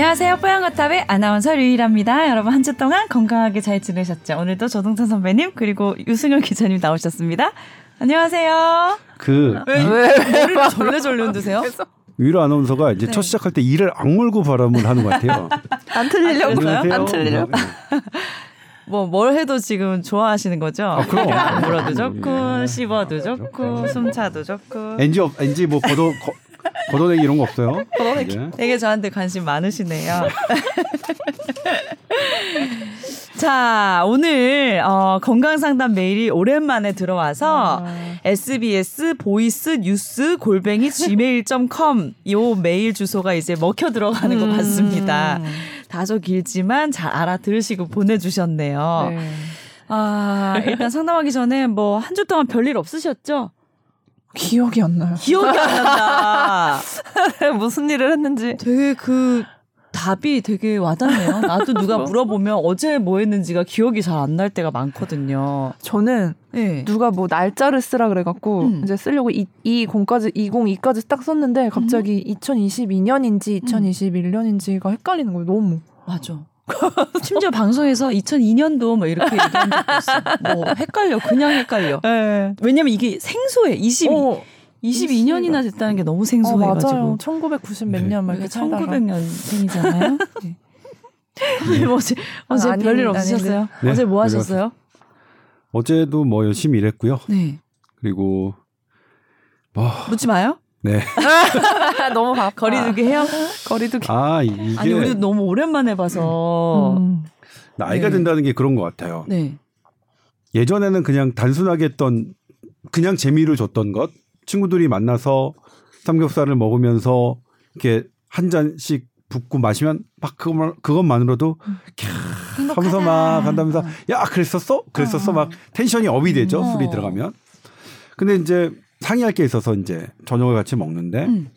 안녕하세요. 뽀양거탑의 아나운서 류일합니다. 여러분 한 주 동안 건강하게 잘 지내셨죠? 오늘도 조동찬 선배님 그리고 유승열 기자님 나오셨습니다. 안녕하세요. 그 왜, 머리를 절레절레 흔드세요? 위로 아나운서가 이제 네. 첫 시작할 때 이를 악물고 발음을 하는 것 같아요. 안 틀리려고 그랬어요? 안 틀리려고. 네. 뭐뭘 해도 지금 좋아하시는 거죠? 아, 그럼. 물어도 좋고 예. 씹어도 좋고 숨차도 좋고 NG 없 NG 뭐 거, 걷어내기 이런 거 없어요. 네. 되게 저한테 관심 많으시네요. 자, 오늘 어, 건강 상담 메일이 오랜만에 들어와서 SBS voice news 골뱅이 gmail.com 요 메일 주소가 이제 먹혀 들어가는 것 같습니다. 다소 길지만 잘 알아들으시고 보내주셨네요. 네. 아, 일단 상담하기 전에 뭐 한 주 동안 별일 없으셨죠? 기억이 안 나요. 기억이 안 난다. 무슨 일을 했는지. 되게 그 답이 되게 와닿네요. 나도 누가 물어보면 어제 뭐 했는지가 기억이 잘 안 날 때가 많거든요. 저는 네. 누가 뭐 날짜를 쓰라 그래갖고 음. 이제 쓰려고 이, 이 공까지 2022까지 딱 썼는데 갑자기 음. 2022년인지 2021년인지가 헷갈리는 거예요. 너무. 맞아. 심지어 방송에서 2002년도 뭐 이렇게 얘기한 적도 있어. 뭐 헷갈려. 그냥 헷갈려. 네. 왜냐면 이게 생소해. 22, 어, 22년이나 됐다는 게 너무 어 생소해가지고. 맞아요. 1990 몇년막 우리가 이렇게 살다가. 1900년생이잖아요. 네. 어제 어제 아니, 별일 없으셨어요? 네, 어제 뭐 별일 하셨어요? 어제도 뭐 열심히 일했고요. 네. 그리고 뭐 묻지 마요. 네. 너무 바빠. 거리두기 해요? 거리두기. 아 이게 아니 우리도 너무 오랜만에 봐서. 음. 나이가 네. 든다는 게 그런 것 같아요. 네. 예전에는 그냥 단순하게 했던 그냥 재미를 줬던 것 친구들이 만나서 삼겹살을 먹으면서 이렇게 한 잔씩 붓고 마시면 막 그것만 그것만으로도 캬 하면서 막 한다면서 야 그랬었어 그랬었어 어. 막 텐션이 업이 되죠 음. 술이 들어가면 근데 이제 상의할 게 있어서 이제 저녁을 같이 먹는데 음.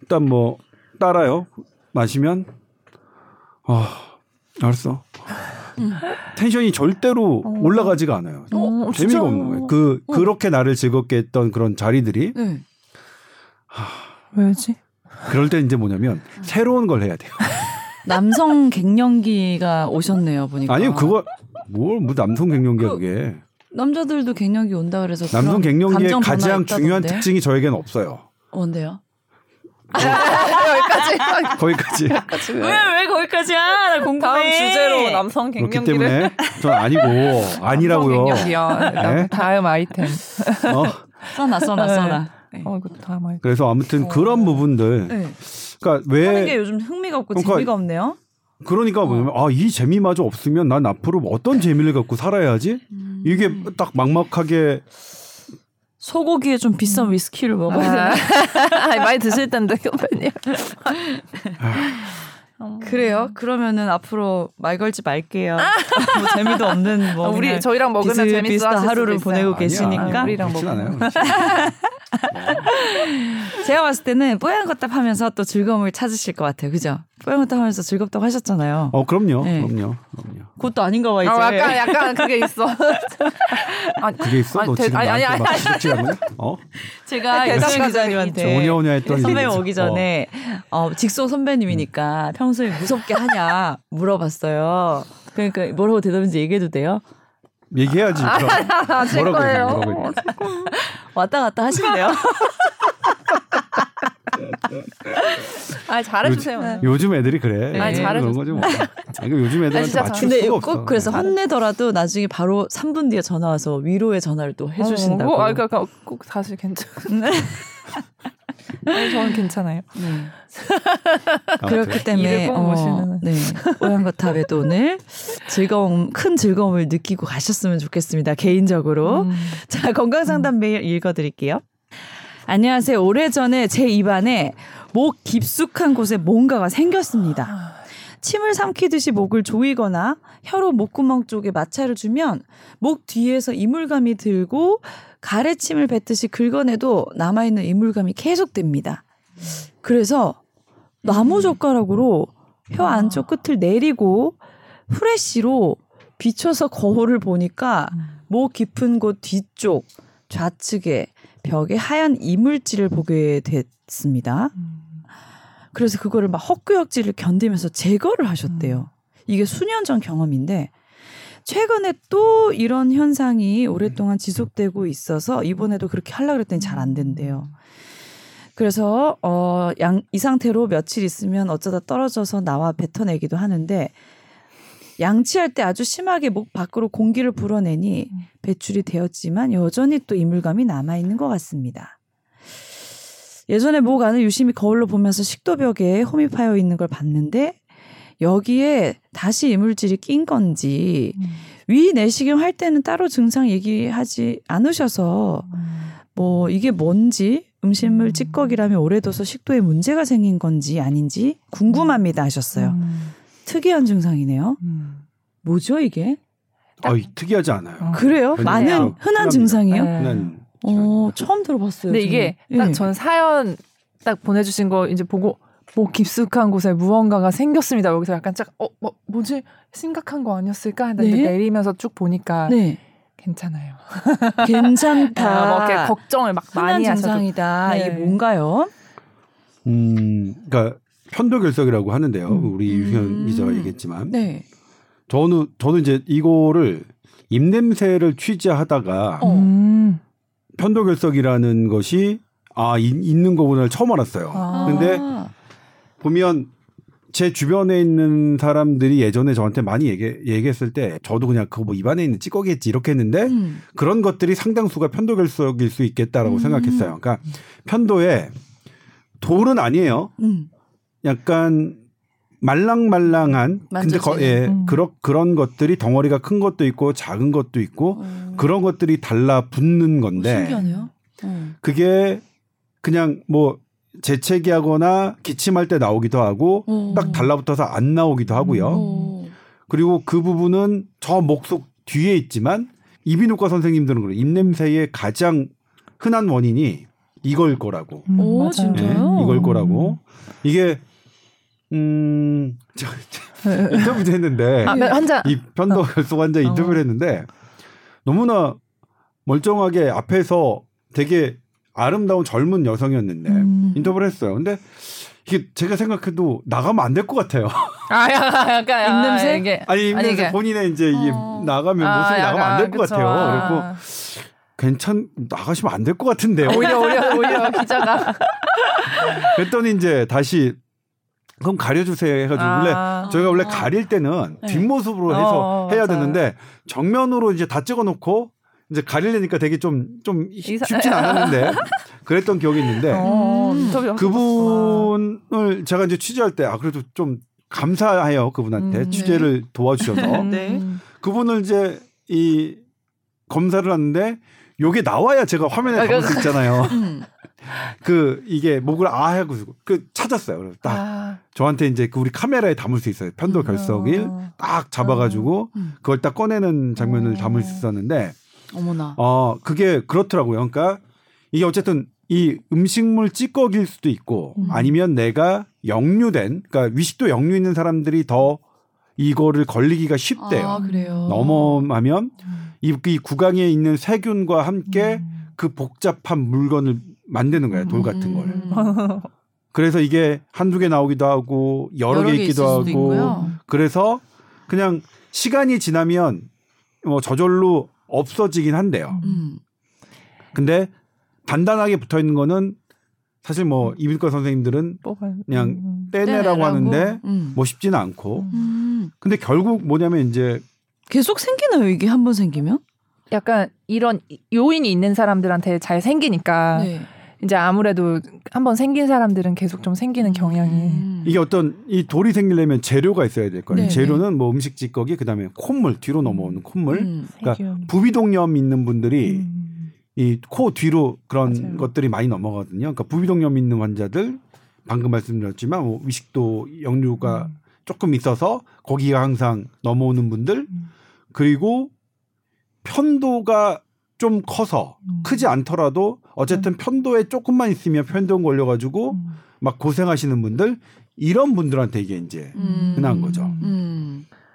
일단 뭐 따라요 마시면 아 알았어 텐션이 절대로 어. 올라가지가 않아요 어, 재미가 진짜. 없는 거예요 그 어. 그렇게 나를 즐겁게 했던 그런 자리들이 네. 왜지? 그럴 때 이제 뭐냐면 새로운 걸 해야 돼요 남성 갱년기가 오셨네요 보니까. 아니요 그거 뭘뭐 남성 갱년기야 그- 그게 남자들도 갱년기 온다 그래서 남성 갱년기의 가장 변화 중요한 있다던데. 특징이 저에겐 없어요 뭔데요? 여기까지. 거기까지 왜 왜 거기까지야? 나 궁금해. 다음 주제로 남성 그렇기 갱년기를. 때문에 전 아니고 아니라고요 갱년기야. 네? 다음 아이템. 어? 써놔 써놔 네. 써놔. 네. 어, 이거 다음 아이템. 그래서 아무튼 어. 그런 부분들 네. 그러니까 하는 게왜 요즘 흥미가 없고 그러니까 재미가 없네요. 그러니까 뭐냐면 아 이 재미마저 없으면 난 앞으로 어떤 재미를 갖고 살아야지 이게 딱 막막하게 소고기에 좀 비싼 위스키를 먹어야 돼. 아, 많이 드실 텐데 선배님. 그래요? 그러면은 앞으로 말 걸지 말게요. 뭐 재미도 없는 뭐 우리 그냥 저희랑 먹으면 재밌어 하루를 수도 보내고 있어요. 계시니까. 아니야, 우리랑 먹으면. 않아요. 제가 봤을 때는 뽀얀거탑 하면서 또 즐거움을 찾으실 것 같아요. 그죠? 뽀얀거탑 하면서 즐겁다고 하셨잖아요. 어 그럼요 네. 그럼요 그럼요 그것도 아닌가 봐 이제. 아, 약간 약간 그게 있어. 아, 그게 있어 너 아니, 대- 지금 아니, 아니, 아니. 지적질하는 거야? 어 제가 가져야지. 기자님한테 오냐 오냐 했더니 선배님 이제 오기 어. 전에 어, 직속 선배님이니까 평소에 무섭게 하냐 물어봤어요. 그러니까 뭐라고 대답인지 얘기해도 돼요? 얘기해야지 그럼 아, 제 뭐라고 해 거예요. 뭐라고 해 왔다 갔다 하신대요. 아, 잘해주세요. 요 즘 애들이 그래. 잘해줬어. 거지 뭐. 그 요즘 애들한테 진짜 맞출 근데 수가 없어. 꼭 그래서 혼내더라도 나중에 바로 3분 뒤에 전화 와서 위로의 전화를 또 해주신다고. 어, 아, 그러니까 꼭 다시 괜찮. 아니, 저는 괜찮아요. 네. 아, 그렇기? 때문에 어. 네. 오양거탑에도 오늘 즐거움 큰 즐거움을 느끼고 가셨으면 좋겠습니다. 개인적으로. 음. 자, 건강 상담 메일 읽어드릴게요. 안녕하세요. 오래전에 제 입안에 목 깊숙한 곳에 뭔가가 생겼습니다. 침을 삼키듯이 목을 조이거나 혀로 목구멍 쪽에 마찰을 주면 목 뒤에서 이물감이 들고 가래침을 뱉듯이 긁어내도 남아있는 이물감이 계속됩니다. 그래서 나무 젓가락으로 혀 안쪽 끝을 내리고 후레쉬로 비춰서 거울을 보니까 목 깊은 곳 뒤쪽 좌측에 벽에 하얀 이물질을 보게 됐습니다. 그래서 그거를 막 헛구역질을 견디면서 제거를 하셨대요. 이게 수년 전 경험인데 최근에 또 이런 현상이 오랫동안 지속되고 있어서 이번에도 그렇게 하려 그랬더니 잘 안 된대요. 그래서 어 양 이 상태로 며칠 있으면 어쩌다 떨어져서 나와 뱉어내기도 하는데 양치할 때 아주 심하게 목 밖으로 공기를 불어내니 배출이 되었지만 여전히 또 이물감이 남아 있는 것 같습니다. 예전에 목 안을 유심히 거울로 보면서 식도벽에 홈이 파여 있는 걸 봤는데 여기에 다시 이물질이 낀 건지 위 내시경 할 때는 따로 증상 얘기하지 않으셔서 뭐 이게 뭔지 음식물 찌꺼기라면 오래 둬서 식도에 문제가 생긴 건지 아닌지 궁금합니다 하셨어요. 음. 특이한 증상이네요. 음. 뭐죠 이게? 어, 특이하지 않아요. 어. 그래요? 많은 흔한 흔합니다. 증상이에요? 네. 난 어, 처음 들어봤어요. 근데 이게 저는. 딱 예. 전 사연 딱 보내주신 거 이제 보고 뭐 깊숙한 곳에 무언가가 생겼습니다. 여기서 약간 짝 어 뭐, 뭐지 심각한 거 아니었을까? 근데 네. 내리면서 쭉 보니까 네. 괜찮아요. 괜찮다. 아, 뭐 이렇게 걱정을 막 흔한 많이 증상이다. 네. 이게 뭔가요? 음, 그러니까 편도결석이라고 하는데요. 음. 우리 음. 유현 기자가 얘기했지만 네. 저는 저는 이제 이거를 입냄새를 취재하다가 어. 음. 편도결석이라는 것이 아 이- 있는 거구나 처음 알았어요. 아. 근데 아. 보면 제 주변에 있는 사람들이 예전에 저한테 많이 얘기, 얘기했을 때 저도 그냥 그거 뭐 입안에 있는 찌꺼기겠지 이렇게 했는데 음. 그런 것들이 상당수가 편도결석일 수 있겠다라고 음. 생각했어요. 그러니까 편도에 돌은 아니에요. 음. 약간 말랑말랑한 근데 거, 만져지는. 예, 음. 그런 그런 것들이 덩어리가 큰 것도 있고 작은 것도 있고 어. 그런 것들이 달라 붙는 건데 신기하네요. 어. 그게 그냥 뭐 재채기하거나 기침할 때 나오기도 하고 어. 딱 달라붙어서 안 나오기도 하고요. 어. 그리고 그 부분은 저 목속 뒤에 있지만 이비인후과 선생님들은 그래요. 입냄새의 가장 흔한 원인이 이걸 거라고. 음, 오, 맞아요. 진짜요? 예, 이걸 거라고. 이게 음, 저, 저 인터뷰도 했는데 아, 환자 이 편도 결석 환자 인터뷰를 어. 했는데 너무나 멀쩡하게 앞에서 되게 아름다운 젊은 여성이었는데 음. 인터뷰를 했어요. 근데 이게 제가 생각해도 나가면 안 될 것 같아요. 아 약간 약간 입냄새? 아, 이게 아니 아니, 입냄새 이게- 본인의 이제 이게 어. 나가면 아, 모습이 나가면 안 될 것. 같아요. 아. 그리고 괜찮 나가시면 안 될 것 같은데요. 오히려 오히려 오히려 기자가 그랬더니 이제 다시 그럼 가려주세요 해가지고 원래 아. 저희가 원래 가릴 때는 네. 뒷모습으로 해서 어, 해야 맞아요. 되는데 정면으로 이제 다 찍어놓고 이제 가리려니까 되게 좀좀 쉽진 않았는데 그랬던 기억이 있는데 어, 음. 그분을 제가 이제 취재할 때 아 그래도 좀 감사해요 그분한테 음, 취재를 도와주셔서 네. 그분을 이제 이 검사를 하는데 요게 나와야 제가 화면에 아, 담을 수 있잖아요. 음. 그 이게 목을 아 하고 그 찾았어요. 그래서 딱 아, 저한테 이제 그 우리 카메라에 담을 수 있어요. 편도 결석일 어. 딱 잡아가지고 음. 그걸 딱 꺼내는 장면을 어. 담을 수 있었는데 어머나. 어 그게 그렇더라고요. 그러니까 이게 어쨌든 이 음식물 찌꺼기일 수도 있고 음. 아니면 내가 역류된 그러니까 위식도 역류 있는 사람들이 더 이거를 걸리기가 쉽대요. 아, 그래요. 넘어가면 음. 이, 이 구강에 있는 세균과 함께 음. 그 복잡한 물건을 만드는 거예요. 돌 같은 걸. 음. 그래서 이게 한두 개 나오기도 하고 여러, 개 있을 있기도 하고 있고요. 그래서 그냥 시간이 지나면 뭐 저절로 없어지긴 한대요. 음. 근데 단단하게 붙어 있는 거는 사실 뭐 이비인후과 선생님들은 뽑아 그냥 음. 떼내라고 떼내라고. 하는데 음. 뭐 쉽지는 않고 음. 근데 결국 뭐냐면 이제 계속 생기나요 이게 한 번 생기면? 약간 이런 요인이 있는 사람들한테 잘 생기니까 네. 이제 아무래도 한번 생긴 사람들은 계속 좀 생기는 경향이 음. 이게 어떤 이 돌이 생기려면 재료가 있어야 될 거예요. 네, 재료는 뭐 음식 찌꺼기 그다음에 콧물 뒤로 넘어오는 콧물 음. 그러니까 세균. 부비동염 있는 분들이 음. 이코 뒤로 그런 맞아요. 것들이 많이 넘어가거든요. 그러니까 부비동염 있는 환자들 방금 말씀드렸지만 뭐 위식도 역류가 음. 조금 있어서 거기가 항상 넘어오는 분들 음. 그리고 편도가 좀 커서 음. 크지 않더라도 어쨌든 편도에 조금만 있으면 편도염 걸려가지고 음. 막 고생하시는 분들 이런 분들한테 이게 이제 음. 흔한 거죠.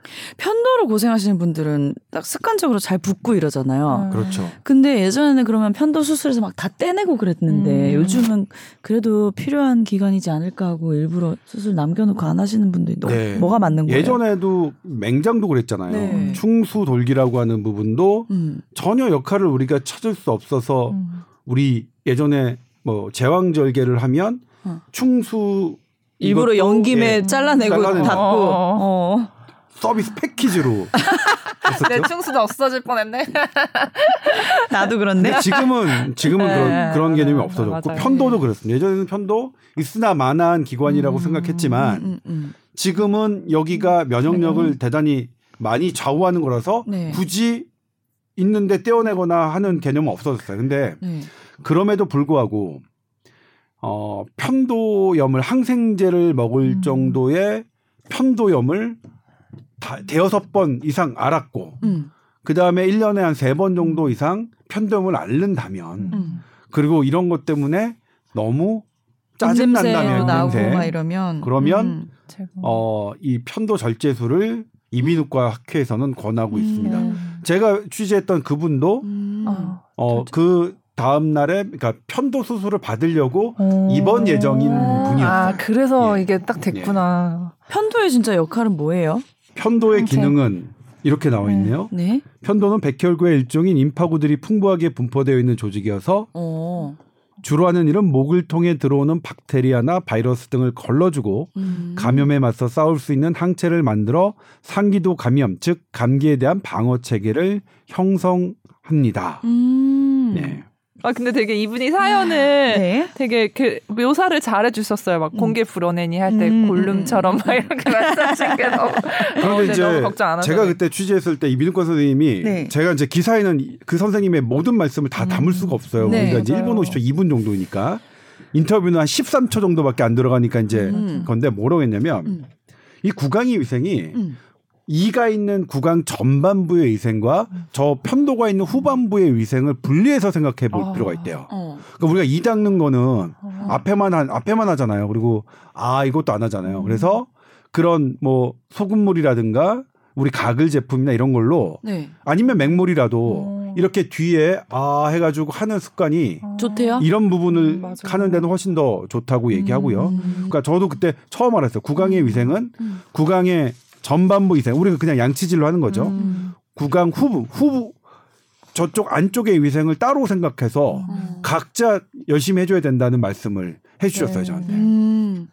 음. 편도로 고생하시는 분들은 딱 습관적으로 잘 붓고 이러잖아요. 음. 그렇죠. 근데 예전에는 그러면 편도 수술해서 막 다 떼내고 그랬는데 음. 요즘은 그래도 필요한 기간이지 않을까 하고 일부러 수술 남겨놓고 안 하시는 분들이 너무 네. 뭐가 맞는 거예요? 예전에도 맹장도 그랬잖아요. 네. 충수 돌기라고 하는 부분도 음. 전혀 역할을 우리가 찾을 수 없어서 음. 우리 예전에 뭐 제왕절개를 하면 어. 충수 일부러 연김에 예, 잘라내고 잘라내고. 닫고 어. 어. 서비스 패키지로 내. 충수도 없어질 뻔했네. 나도 그런데 지금은 지금은 네, 그런, 그런 개념이. 없어졌고 맞아요. 편도도 예. 그렇습니다. 예전에는 편도 있으나 마나한 기관이라고 음. 생각했지만 음, 음. 지금은 여기가 면역력을 대단히 많이 좌우하는 거라서 네. 굳이 있는데 떼어내거나 하는 개념은 없어졌어요. 근데 네. 그럼에도 불구하고 어, 편도염을 항생제를 먹을 음. 정도의 편도염을 다 대여섯 번 이상 알았고 음. 그 다음에 1년에 한 세 번 정도 이상 편도염을 앓는다면 음. 그리고 이런 것 때문에 너무 짜증 짜증난다면 나고 냄새. 막 이러면 그러면 음. 제가. 어, 이 편도 절제술을 이비인후과 학회에서는 권하고 음. 있습니다. 음. 제가 취재했던 그분도 음. 아, 어, 그 다음 날에 그러니까 편도 수술을 받으려고 오. 입원 예정인 분이었어요. 아, 그래서 예. 이게 딱 됐구나. 편도의 진짜 역할은 뭐예요? 편도의 항체. 기능은 이렇게 나와 네. 있네요. 네. 편도는 백혈구의 일종인 임파구들이 풍부하게 분포되어 있는 조직이어서 어. 주로 하는 일은 목을 통해 들어오는 박테리아나 바이러스 등을 걸러주고 음. 감염에 맞서 싸울 수 있는 항체를 만들어 상기도 감염, 즉 감기에 대한 방어 체계를 형성합니다. 음. 네. 아, 근데 되게 이분이 사연을 네. 되게 그 묘사를 잘 해 주셨어요. 막 음. 공개 불어내니 할때 음, 골룸처럼 막 이렇게 말씀하신 게 너무 그런데 네, 이제 너무 걱정 안 하셔도 제가. 그때 취재했을 때 이비인후과 선생님이 네. 제가 이제 기사에는 그 선생님의 모든 말씀을 다 담을 수가 없어요. 네. 우리가 이제 맞아요. 1분 50초, 2분 정도니까 인터뷰는 한 13초 정도밖에 안 들어가니까 이제 음. 건데 뭐라고 했냐면 음. 이 구강이 위생이 음. 이가 있는 구강 전반부의 위생과 저 편도가 있는 후반부의 위생을 분리해서 생각해 볼 아. 필요가 있대요. 어. 그러니까 우리가 이 닦는 거는 어. 앞에만 한 앞에만 하잖아요. 그리고 아 이것도 안 하잖아요. 음. 그래서 그런 뭐 소금물이라든가 우리 가글 제품이나 이런 걸로 네. 아니면 맹물이라도 어. 이렇게 뒤에 아 해가지고 하는 습관이 어. 좋대요? 이런 부분을 음. 하는 데는 훨씬 더 좋다고 얘기하고요. 음. 그러니까 저도 그때 처음 알았어요. 구강의 위생은 음. 구강의 전반부 위생. 우리가 그냥 양치질로 하는 거죠. 음. 구강 후부 후부 저쪽 안쪽의 위생을 따로 생각해서 음. 각자 열심히 해줘야 된다는 말씀을 해주셨어요 네. 저한테. 음.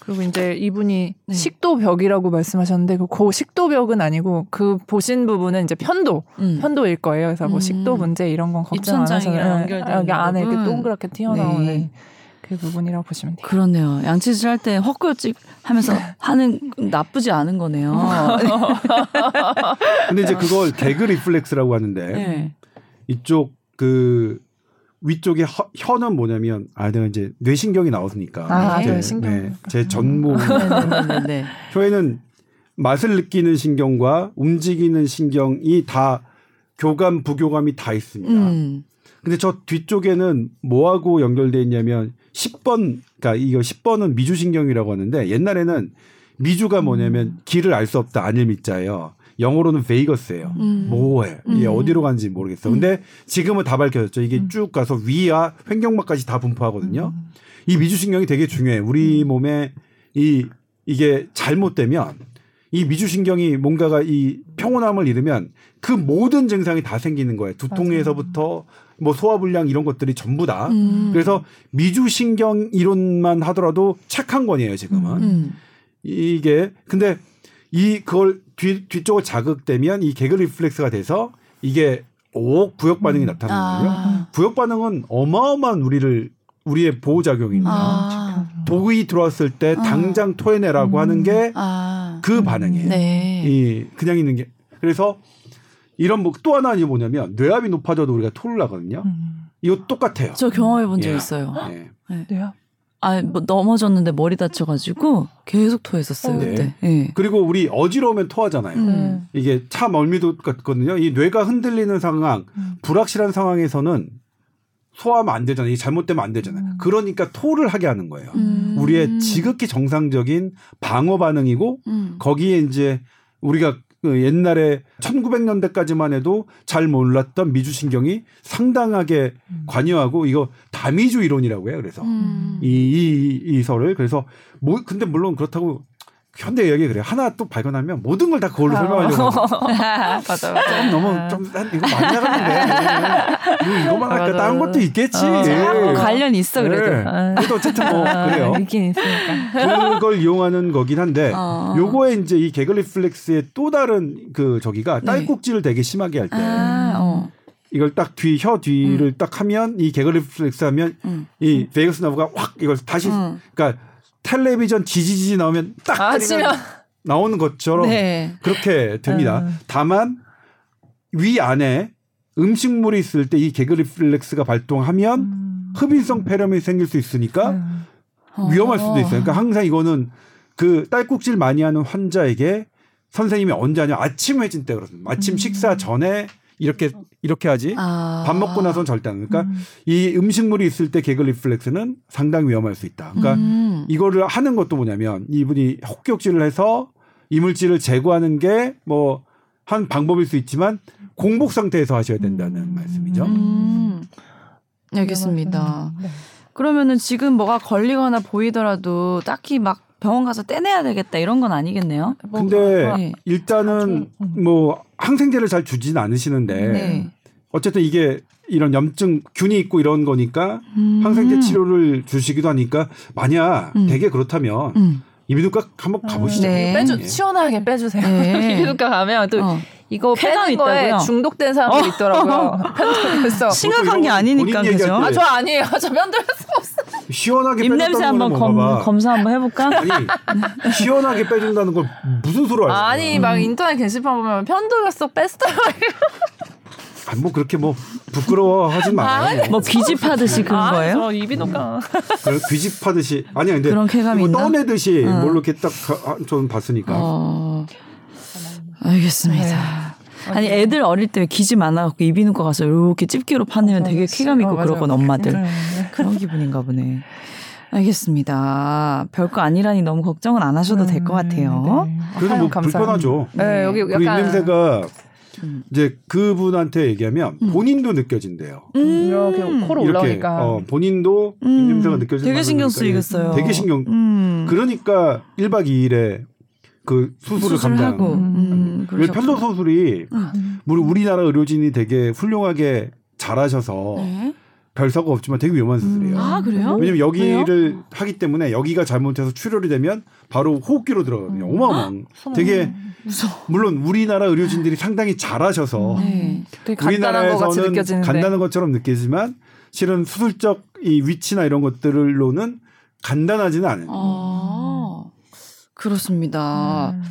그리고 이제 이분이 네. 식도벽이라고 말씀하셨는데 그고 식도벽은 아니고 그 보신 부분은 이제 편도 음. 편도일 거예요. 그래서 뭐 음. 식도 문제 이런 건 걱정 안 하셔도 네. 연결되는 여기 안에 이렇게. 동그랗게 튀어나오는 네. 그 부분이라고 보시면 돼요. 그렇네요. 양치질 할 때 헛구역질 하면서 하는 나쁘지 않은 거네요. 근데 이제 그걸 개그 리플렉스라고 하는데 네. 이쪽 그 위쪽에 허- 혀는 뭐냐면 아 내가 이제 뇌신경이 나왔으니까 아, 이제, 네, 신경. 네, 제 네네네. 혀에는 맛을 느끼는 신경과 움직이는 신경이 다 교감 부교감이 다 있습니다. 음. 근데 저 뒤쪽에는 뭐하고 연결돼 있냐면 10번 그러니까 이거 10번은 미주신경이라고 하는데 옛날에는 미주가 뭐냐면 길을 알 수 없다 안일 미자예요. 영어로는 베이거스예요. 음. 뭐해? 이게 음. 어디로 가는지 모르겠어. 근데 지금은 다 밝혀졌죠. 이게 음. 쭉 가서 위와 횡격막까지 다 분포하거든요. 음. 이 미주신경이 되게 중요해. 우리 몸에 이 이게 잘못되면 이 미주신경이 뭔가가 이 평온함을 잃으면 그 모든 증상이 다 생기는 거예요. 두통에서부터 뭐 소화불량 이런 것들이 전부 다. 음. 그래서 미주신경 이론만 하더라도 착한 거네요, 지금은. 음. 이게 근데 이 그걸 뒤 뒤쪽을 자극되면 이 개그 리플렉스가 돼서 이게 오 부역 반응이 음. 나타나거든요. 아. 부역 반응은 어마어마한 우리를 우리의 보호 작용입니다. 아. 독이 들어왔을 때 아. 당장 토해내라고 음. 하는 게그 아. 반응이에요. 네. 이 그냥 있는 게 그래서 이런 뭐 또 하나 이 뭐냐면 뇌압이 높아져도 우리가 토를 하거든요. 음. 이거 똑같아요. 저 경험해 본적 예. 있어요. 예. 네요. 아, 뭐 넘어졌는데 머리 다쳐가지고 계속 토했었어요, 어. 그때. 예. 그리고 우리 어지러우면 토하잖아요. 음. 이게 차 멀미도 같거든요. 이 뇌가 흔들리는 상황, 음. 불확실한 상황에서는 소화하면 안 되잖아요. 이게 잘못되면 안 되잖아요. 음. 그러니까 토를 하게 하는 거예요. 음. 우리의 지극히 정상적인 방어 반응이고 음. 거기에 이제 우리가 그 옛날에 1900년대까지만 해도 잘 몰랐던 미주신경이 상당하게 관여하고 이거 다미주 이론이라고 해요. 그래서 음. 이, 이, 이 설을 그래서 뭐 근데 물론 그렇다고 현대 의학이 그래요. 하나 또 발견하면 모든 걸 다 그걸로 설명하려고 하고. 맞아 좀 맞아. 너무 좀한 이거 많이 나갔는데 뭐 이거만 할까 맞아. 다른 것도 있겠지. 어, 예. 관련 있어 그래도. 네. 아. 그래도 어쨌든 뭐 그래요. 있긴 있으니까. 그걸 이용하는 거긴 한데 어. 요거에 이제 이 개그 리플렉스의 또 다른 그 저기가 네. 딸꾹질을 되게 심하게 할 때 아, 어. 이걸 딱 뒤 혀 뒤를 딱 하면 이 gag reflex 하면 음. 이 vagus nerve가 확 이걸 다시 음. 그러니까 텔레비전 지지지 나오면 딱 아 나오는 것처럼 네. 그렇게 됩니다. 음. 다만 위 안에 음식물이 있을 때 이 gag reflex가 발동하면 음. 흡인성 폐렴이 생길 수 있으니까 음. 위험할 수도 있어요. 그러니까 항상 이거는 그 딸꾹질 많이 하는 환자에게 선생님이 언제 하냐 아침 회진 때 그렇습니다. 아침 식사 전에 이렇게 이렇게 하지 아. 밥 먹고 나서는 절대 안. 그러니까 음. 이 음식물이 있을 때 개그 리플렉스는 상당히 위험할 수 있다. 그러니까 음. 이거를 하는 것도 뭐냐면 이분이 혹격질을 해서 이물질을 제거하는 게 뭐 한 방법일 수 있지만 공복 상태에서 하셔야 된다는 음. 말씀이죠. 음. 알겠습니다. 네. 그러면은 지금 뭐가 걸리거나 보이더라도 딱히 막 병원 가서 떼내야 되겠다 이런 건 아니겠네요. 뭐, 근데 네. 일단은 음. 뭐 항생제를 잘 주지는 않으시는데 네. 어쨌든 이게 이런 염증 균이 있고 이런 거니까 음. 항생제 치료를 주시기도 하니까 만약 음. 되게 그렇다면 음. 이비인후과 한번 가보시죠. 네. 빼주 예. 시원하게 빼주세요. 네. 이비인후과 가면 또 어. 이거 쾌감 빼는 거에 있다고요? 중독된 사람도 있더라고요. 편도에서. 심각한 게 아니니까 본인 얘기할 그죠? 때아저 아니에요. 저 편도에서 없어. 시원하게 입냄새 빼준다는 한번 검, 뭔가 봐. 검사 한번 해볼까? 아니 시원하게 빼준다는 걸 무슨 소리 하세요? 아니 막 인터넷 게시판 보면 편도에서 뺐어요. 아니, 뭐 그렇게 뭐 부끄러워하지 마요. 뭐 귀집하듯이 그런 아, 거예요? 저 이비인후과. 그런 귀집하듯이 아니야 근데 그런 쾌감이 뭐 있나? 떠내듯이 어. 뭘로 이렇게 딱 좀 봤으니까 어, 알겠습니다. 아니 애들 어릴 때 기지 많아갖고 이비인후과 가서 이렇게 집게로 파내면 되게 쾌감 있고 어. 그러건 엄마들 네. 그런 기분인가 보네. 알겠습니다. 별거 아니라니 너무 걱정은 안 하셔도 될것 같아요. 네. 그래도 뭐 감사합니다. 불편하죠. 네, 여기 그 약간 입냄새가 음. 이제 그분한테 얘기하면 본인도 느껴진대요. 이렇게 코로 이렇게 올라오니까. 어, 본인도 음, 입냄새가 느껴지는 되게 신경 쓰이겠어요. 되게 신경. 음. 그러니까 1박 2일에 그 수술을 수술을 감당. 하고 음, 왜 그러셨구나. 편도 수술이 음. 우리 우리나라 의료진이 되게 훌륭하게 잘하셔서 네. 별 사고 없지만 되게 위험한 수술이에요. 아 그래요? 왜냐면 여기를 왜요? 하기 때문에 여기가 잘못해서 출혈이 되면 바로 호흡기로 들어가거든요. 어마어마한. 되게 무서워. 물론 우리나라 의료진들이 상당히 잘하셔서 네. 간단한 우리나라에서는 느껴지는데. 간단한 것처럼 느끼지만 실은 수술적 이 위치나 이런 것들로는 간단하지는 않아요. 아 그렇습니다. 음.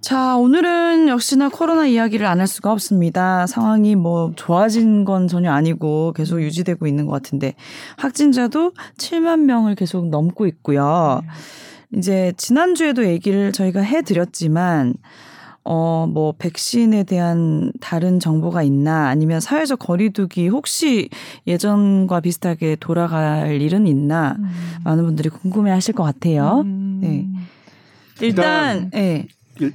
자, 오늘은 역시나 코로나 이야기를 안 할 수가 없습니다. 상황이 뭐 좋아진 건 전혀 아니고 계속 유지되고 있는 것 같은데 확진자도 7만 명을 계속 넘고 있고요. 이제 지난주에도 얘기를 저희가 해드렸지만 어, 뭐, 백신에 대한 다른 정보가 있나, 아니면 사회적 거리두기 혹시 예전과 비슷하게 돌아갈 일은 있나, 많은 분들이 궁금해 하실 것 같아요. 음. 네. 일단, 예.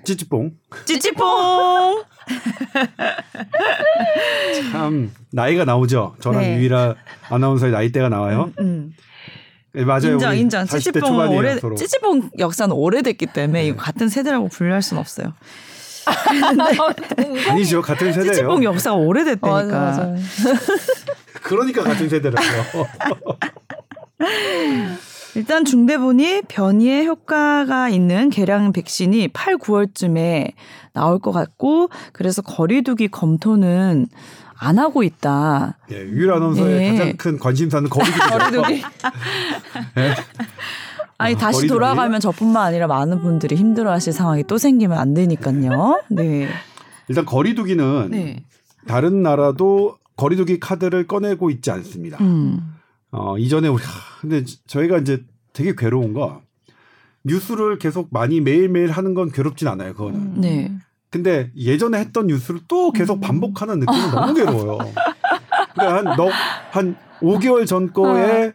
찌찌뽕 찌찌뽕! 참 나이가 나오죠. 저랑 네. 유일한 아나운서의 나이대가 나와요. 음. 네, 맞아요. 인정, 인정. 40대 찌찌뽕은 초반이에요, 오래, 서로. 찌찌뽕 역사는 오래됐기 때문에 이거 같은 세대라고 분류할 수는 없어요. 아니죠. 같은 세대예요. 찌찌뽕 역사가 오래됐다니까. 맞아, 맞아. 그러니까 같은 세대라고요. 일단 중대본이 변이에 효과가 있는 개량 백신이 8, 9월쯤에 나올 것 같고 그래서 거리두기 검토는 안 하고 있다. 예, 유일 아나운서의 네. 가장 큰 관심사는. 거리두기. 아니 아, 다시 거리두기? 돌아가면 저뿐만 아니라 많은 분들이 힘들어하실 상황이 또 생기면 안 되니까요. 네. 일단 거리두기는 네. 다른 나라도 거리두기 카드를 꺼내고 있지 않습니다. 음. 어, 이전에 우리 근데 저희가 이제 되게 괴로운 거 뉴스를 계속 많이 매일매일 하는 건 괴롭진 않아요. 그거는. 네. 근데 예전에 했던 뉴스를 또 계속 반복하는 느낌은 너무 괴로워요. 그러니까 한, 너, 한 5개월 전 거에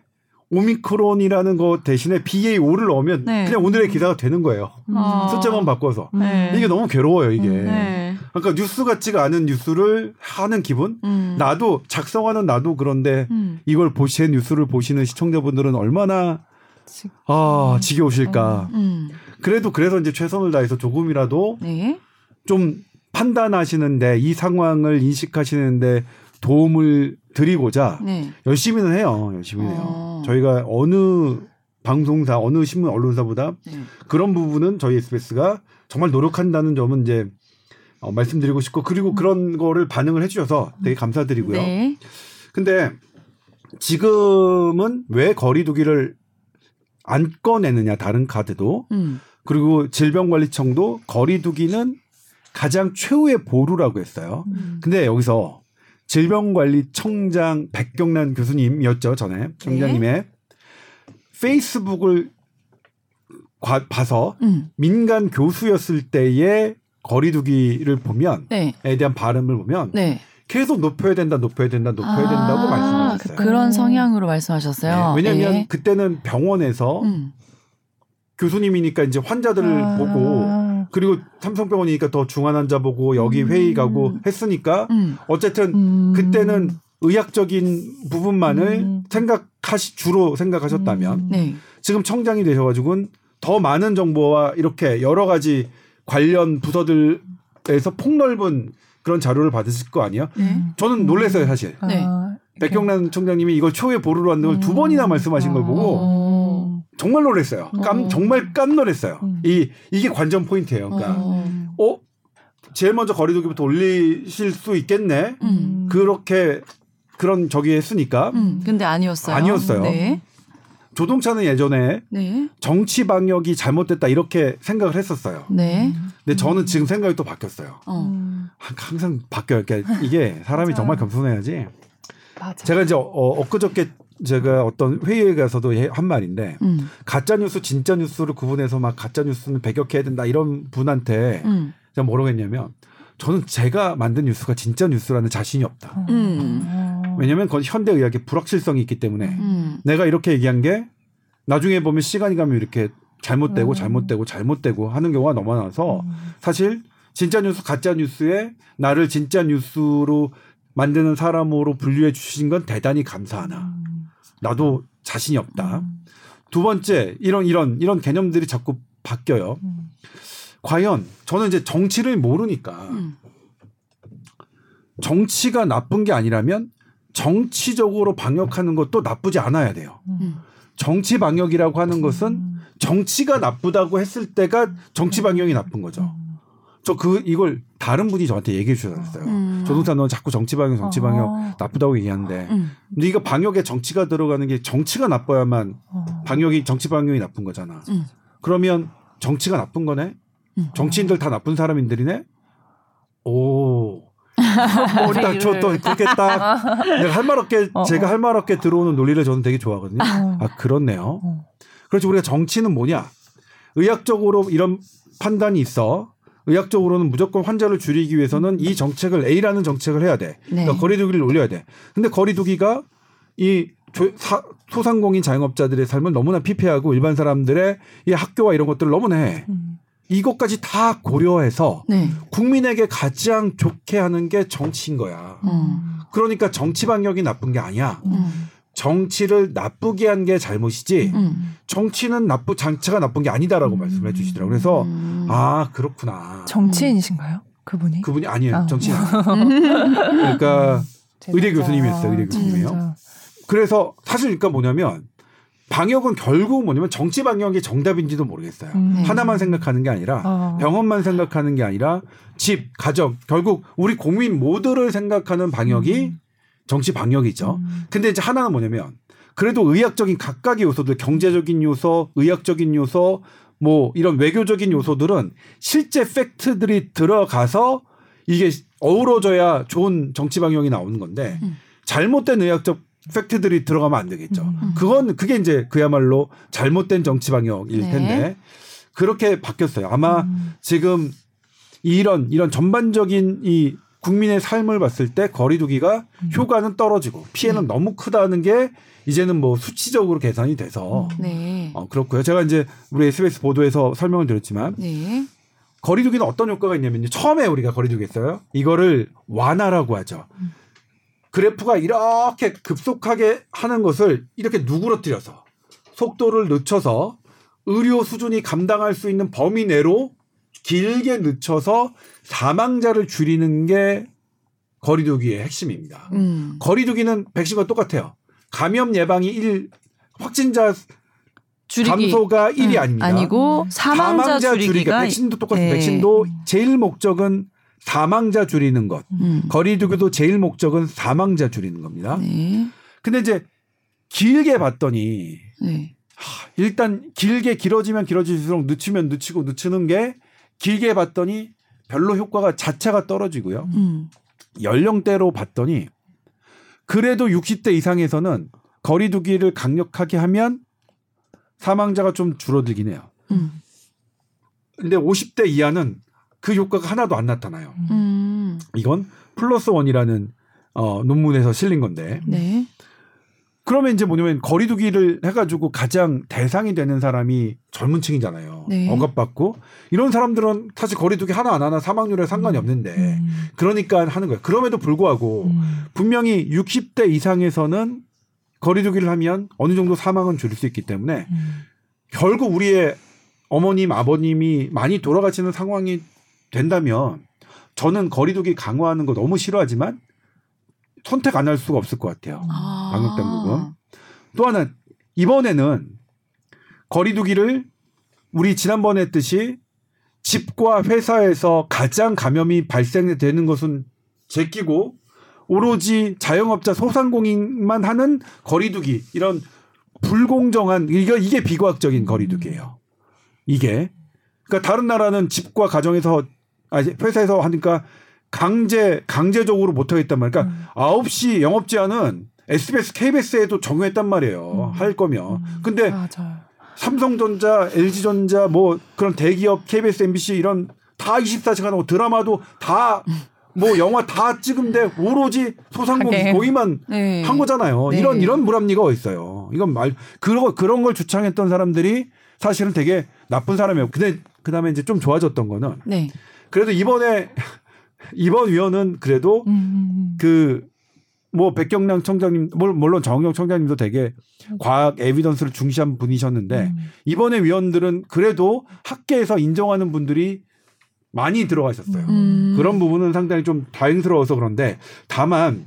오미크론이라는 거 대신에 BA5를 넣으면 네. 그냥 오늘의 기사가 되는 거예요. 아. 숫자만 바꿔서. 네. 이게 너무 괴로워요, 이게. 네. 그러니까 뉴스 같지가 않은 뉴스를 하는 기분? 음. 나도 작성하는 나도 그런데 음. 이걸 보시는 뉴스를 보시는 시청자분들은 얼마나 지- 아 지겨우실까. 음. 그래도 그래서 이제 최선을 다해서 조금이라도 네. 좀 판단하시는데 이 상황을 인식하시는데 도움을 드리고자 네. 열심히는 해요. 열심히는 해요. 어. 저희가 어느 방송사, 어느 신문 언론사보다 네. 그런 부분은 저희 SBS가 정말 노력한다는 점은 이제 어, 말씀드리고 싶고 그리고 그런 거를 반응을 해주셔서 되게 감사드리고요. 네. 근데 지금은 왜 거리두기를 안 꺼내느냐 다른 카드도 음. 그리고 질병관리청도 거리두기는 가장 최후의 보루라고 했어요. 음. 근데 여기서 질병관리청장 백경란 교수님이었죠 전에 청장님의 페이스북을 과- 봐서 음. 민간 교수였을 때의 거리두기를 보면 네. 에 대한 발음을 보면 네. 계속 높여야 된다, 높여야 된다, 높여야 된다고 아, 말씀하셨어요. 그런 성향으로 말씀하셨어요. 네, 왜냐하면 네. 그때는 병원에서 음. 교수님이니까 이제 환자들을 아. 보고 그리고 삼성병원이니까 더 중환 환자 보고 여기 음. 회의 가고 했으니까 음. 어쨌든 음. 그때는 의학적인 부분만을 음. 생각하시 주로 생각하셨다면 음. 네. 지금 청장이 되셔가지고는 더 많은 정보와 이렇게 여러 가지 관련 부서들에서 폭넓은 그런 자료를 받으실 거 아니에요? 네. 저는 놀랐어요 사실. 네. 아, 이렇게. 백경란 청장님이 이걸 초에 보루로 한는 걸두 번이나 말씀하신 걸 보고 어. 정말 놀랐어요. 깜 어. 정말 깜놀했어요. 음. 이 이게 관전 포인트예요. 그러니까 어. 어 제일 먼저 거리두기부터 올리실 수 있겠네. 음. 그렇게 그런 저기 했으니까 음. 근데 아니었어요. 아니었어요. 네. 조동차는 예전에 네. 정치 방역이 잘못됐다 이렇게 생각을 했었어요. 네. 근데 저는 지금 생각이 또 바뀌었어요. 어. 음. 항상 바뀌어요. 그러니까 이게 사람이. 정말 겸손해야지. 맞아. 제가 이제 어, 엊그저께 제가 어떤 회의에 가서도 해- 한 말인데 음. 가짜 뉴스 진짜 뉴스를 구분해서 막 가짜 뉴스는 배격해야 된다 이런 분한테 음. 제가 뭐라고 했냐면 저는 제가 만든 뉴스가 진짜 뉴스라는 자신이 없다. 음. 어. 왜냐하면 그건 현대 의학의 불확실성이 있기 때문에 음. 내가 이렇게 얘기한 게 나중에 보면 시간이 가면 이렇게 잘못되고 음. 잘못되고 잘못되고 하는 경우가 너무 많아서 음. 사실 진짜 뉴스 가짜 뉴스에 나를 진짜 뉴스로 만드는 사람으로 분류해 주신 건 대단히 감사하나 음. 나도 자신이 없다. 음. 두 번째 이런 이런 이런 개념들이 자꾸 바뀌어요. 음. 과연 저는 이제 정치를 모르니까 음. 정치가 나쁜 게 아니라면 정치적으로 방역하는 것도 나쁘지 않아야 돼요. 음. 정치 방역이라고 하는 것은 음. 정치가 나쁘다고 했을 때가 정치 방역이 나쁜 거죠. 저 그 이걸 다른 분이 저한테 얘기해 주셨어요. 음. 조동사 너 자꾸 정치 방역 정치 방역 어. 나쁘다고 얘기하는데 음. 근데 이거 방역에 정치가 들어가는 게 정치가 나빠야만 어. 방역이 정치 방역이 나쁜 거잖아. 음. 그러면 정치가 나쁜 거네? 음. 정치인들 다 나쁜 사람인들이네? 오. 머리를- 딱저또 그렇게 딱 내가 할 말 없게 어, 제가 어. 할말 없게 들어오는 논리를 저는 되게 좋아하거든요. 어. 아 그렇네요. 어. 그렇죠. 우리가 정치는 뭐냐? 의학적으로 이런 판단이 있어. 의학적으로는 무조건 환자를 줄이기 위해서는 이 정책을 A라는 정책을 해야 돼. 네. 그러니까 거리두기를 올려야 돼. 근데 거리두기가 이 조- 사- 소상공인 자영업자들의 삶을 너무나 피폐하고 일반 사람들의 이 학교와 이런 것들을 너무나 해. 음. 이것까지 다 고려해서 네. 국민에게 가장 좋게 하는 게 정치인 거야. 음. 그러니까 정치 방역이 나쁜 게 아니야. 음. 정치를 나쁘게 한 게 잘못이지. 음. 정치는 나쁘 장치가 나쁜 게 아니다라고 음. 말씀해 주시더라고요. 그래서 음. 아 그렇구나. 정치인이신가요? 그분이? 그분이 아니에요. 아. 정치인. 그러니까 의대 교수님이었어요, 의대 교수님이요. 진짜. 그래서 사실 그러니까 뭐냐면 방역은 결국 뭐냐면 정치 방역이 정답인지도 모르겠어요. 음. 네. 하나만 생각하는 게 아니라 어. 병원만 생각하는 게 아니라 집, 가정 결국 우리 국민 모두를 생각하는 방역이 음. 정치 방역이죠. 음. 근데 이제 하나는 뭐냐면 그래도 의학적인 각각의 요소들 경제적인 요소, 의학적인 요소, 뭐 이런 외교적인 요소들은 실제 팩트들이 들어가서 이게 어우러져야 좋은 정치 방역이 나오는 건데 음. 잘못된 의학적 팩트들이 들어가면 안 되겠죠. 음. 그건 그게 이제 그야말로 잘못된 정치 방역일 네. 텐데 그렇게 바뀌었어요. 아마 음. 지금 이런 이런 전반적인 이 국민의 삶을 봤을 때 거리두기가 효과는 떨어지고 피해는 너무 크다는 게 이제는 뭐 수치적으로 계산이 돼서 네. 어, 그렇고요. 제가 이제 우리 SBS 보도에서 설명을 드렸지만 네. 거리두기는 어떤 효과가 있냐면요. 처음에 우리가 거리두기 했어요. 이거를 완화라고 하죠. 그래프가 이렇게 급속하게 하는 것을 이렇게 누그러뜨려서 속도를 늦춰서 의료 수준이 감당할 수 있는 범위 내로 길게 늦춰서 사망자를 줄이는 게 거리두기의 핵심입니다. 음. 거리두기는 백신과 똑같아요. 감염 예방이 1, 확진자 줄이기 감소가 1이 음, 아닙니다. 아니고 사망자, 줄이기가 백신도 똑같아요. 네. 백신도 제일 목적은 사망자 줄이는 것. 음. 거리두기도 제일 목적은 사망자 줄이는 겁니다. 네. 근데 이제 길게 봤더니 네. 하, 일단 길게 길어지면 길어질수록 늦추면 늦추고 늦추는 게 길게 봤더니 별로 효과가 자체가 떨어지고요. 음. 연령대로 봤더니 그래도 60대 이상에서는 거리두기를 강력하게 하면 사망자가 좀 줄어들긴 해요. 음. 근데 50대 이하는 그 효과가 하나도 안 나타나요. 음. 이건 플러스 원이라는 어, 논문에서 실린 건데 네. 그러면 이제 뭐냐면 거리두기를 해가지고 가장 대상이 되는 사람이 젊은 층이잖아요. 네. 억압받고 이런 사람들은 사실 거리두기 하나 안 하나 사망률에 상관이 없는데 음. 그러니까 하는 거예요. 그럼에도 불구하고 음. 분명히 60대 이상에서는 거리두기를 하면 어느 정도 사망은 줄일 수 있기 때문에 음. 결국 우리의 어머님 아버님이 많이 돌아가시는 상황이 된다면 저는 거리두기 강화하는 거 너무 싫어하지만 선택 안 할 수가 없을 것 같아요. 아. 방역 당국은. 또 하나 이번에는 거리두기를 우리 지난번에 했듯이 집과 회사에서 가장 감염이 발생되는 것은 제끼고 오로지 자영업자 소상공인만 하는 거리두기 이런 불공정한 이게 이게 비과학적인 거리두기예요. 이게 그러니까 다른 나라는 집과 가정에서 아 회사에서 하니까 강제 강제적으로 못 하겠단 말이야. 그러니까 9시 영업 제한은 SBS, KBS에도 적용했단 말이에요. 음. 할 거면. 근데 맞아요. 삼성전자, LG전자 뭐 그런 대기업 KBS, MBC 이런 다 24시간 하고 드라마도 다 뭐 영화 다 찍은데 오로지 소상공인. 거기만 네. 한 거잖아요. 네. 이런 이런 불합리가 어디 있어요. 이건 말 그런 그런 걸 주창했던 사람들이 사실은 되게 나쁜 사람이에요. 근데 그다음에 이제 좀 좋아졌던 거는 네. 그래도 이번에 이번 위원은 그래도 음. 그 뭐 백경량 청장님 물- 물론 정영 청장님도 되게 과학 에비던스를 중시한 분이셨는데 음. 이번에 위원들은 그래도 학계에서 인정하는 분들이 많이 들어가셨어요. 음. 그런 부분은 상당히 좀 다행스러워서 그런데 다만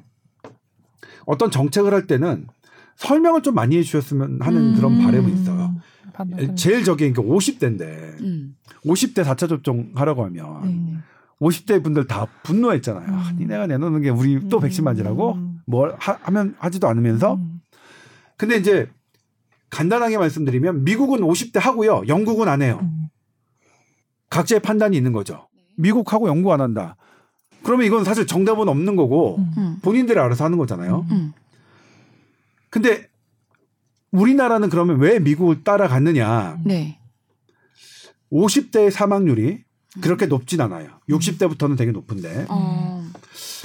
어떤 정책을 할 때는 설명을 좀 많이 해주셨으면 하는 음. 그런 바람은 있어요. 반대로. 제일 저기 그러니까 50대인데 음. 50대 4차 접종 하라고 하면 네, 네. 50대 분들 다 분노했잖아요. 아, 음. 니네가 내놓는 게 우리 또 음. 백신 맞으라고 음. 뭘 하, 면 하지도 않으면서 음. 근데 이제 간단하게 말씀드리면 미국은 50대 하고요. 영국은 안 해요. 음. 각자의 판단이 있는 거죠. 미국하고 영국 안 한다. 그러면 이건 사실 정답은 없는 거고 음. 음. 본인들이 알아서 하는 거잖아요. 음. 근데 우리나라는 그러면 왜 미국을 따라갔느냐? 네. 50대의 사망률이 그렇게 높진 않아요. 60대부터는 되게 높은데. 어.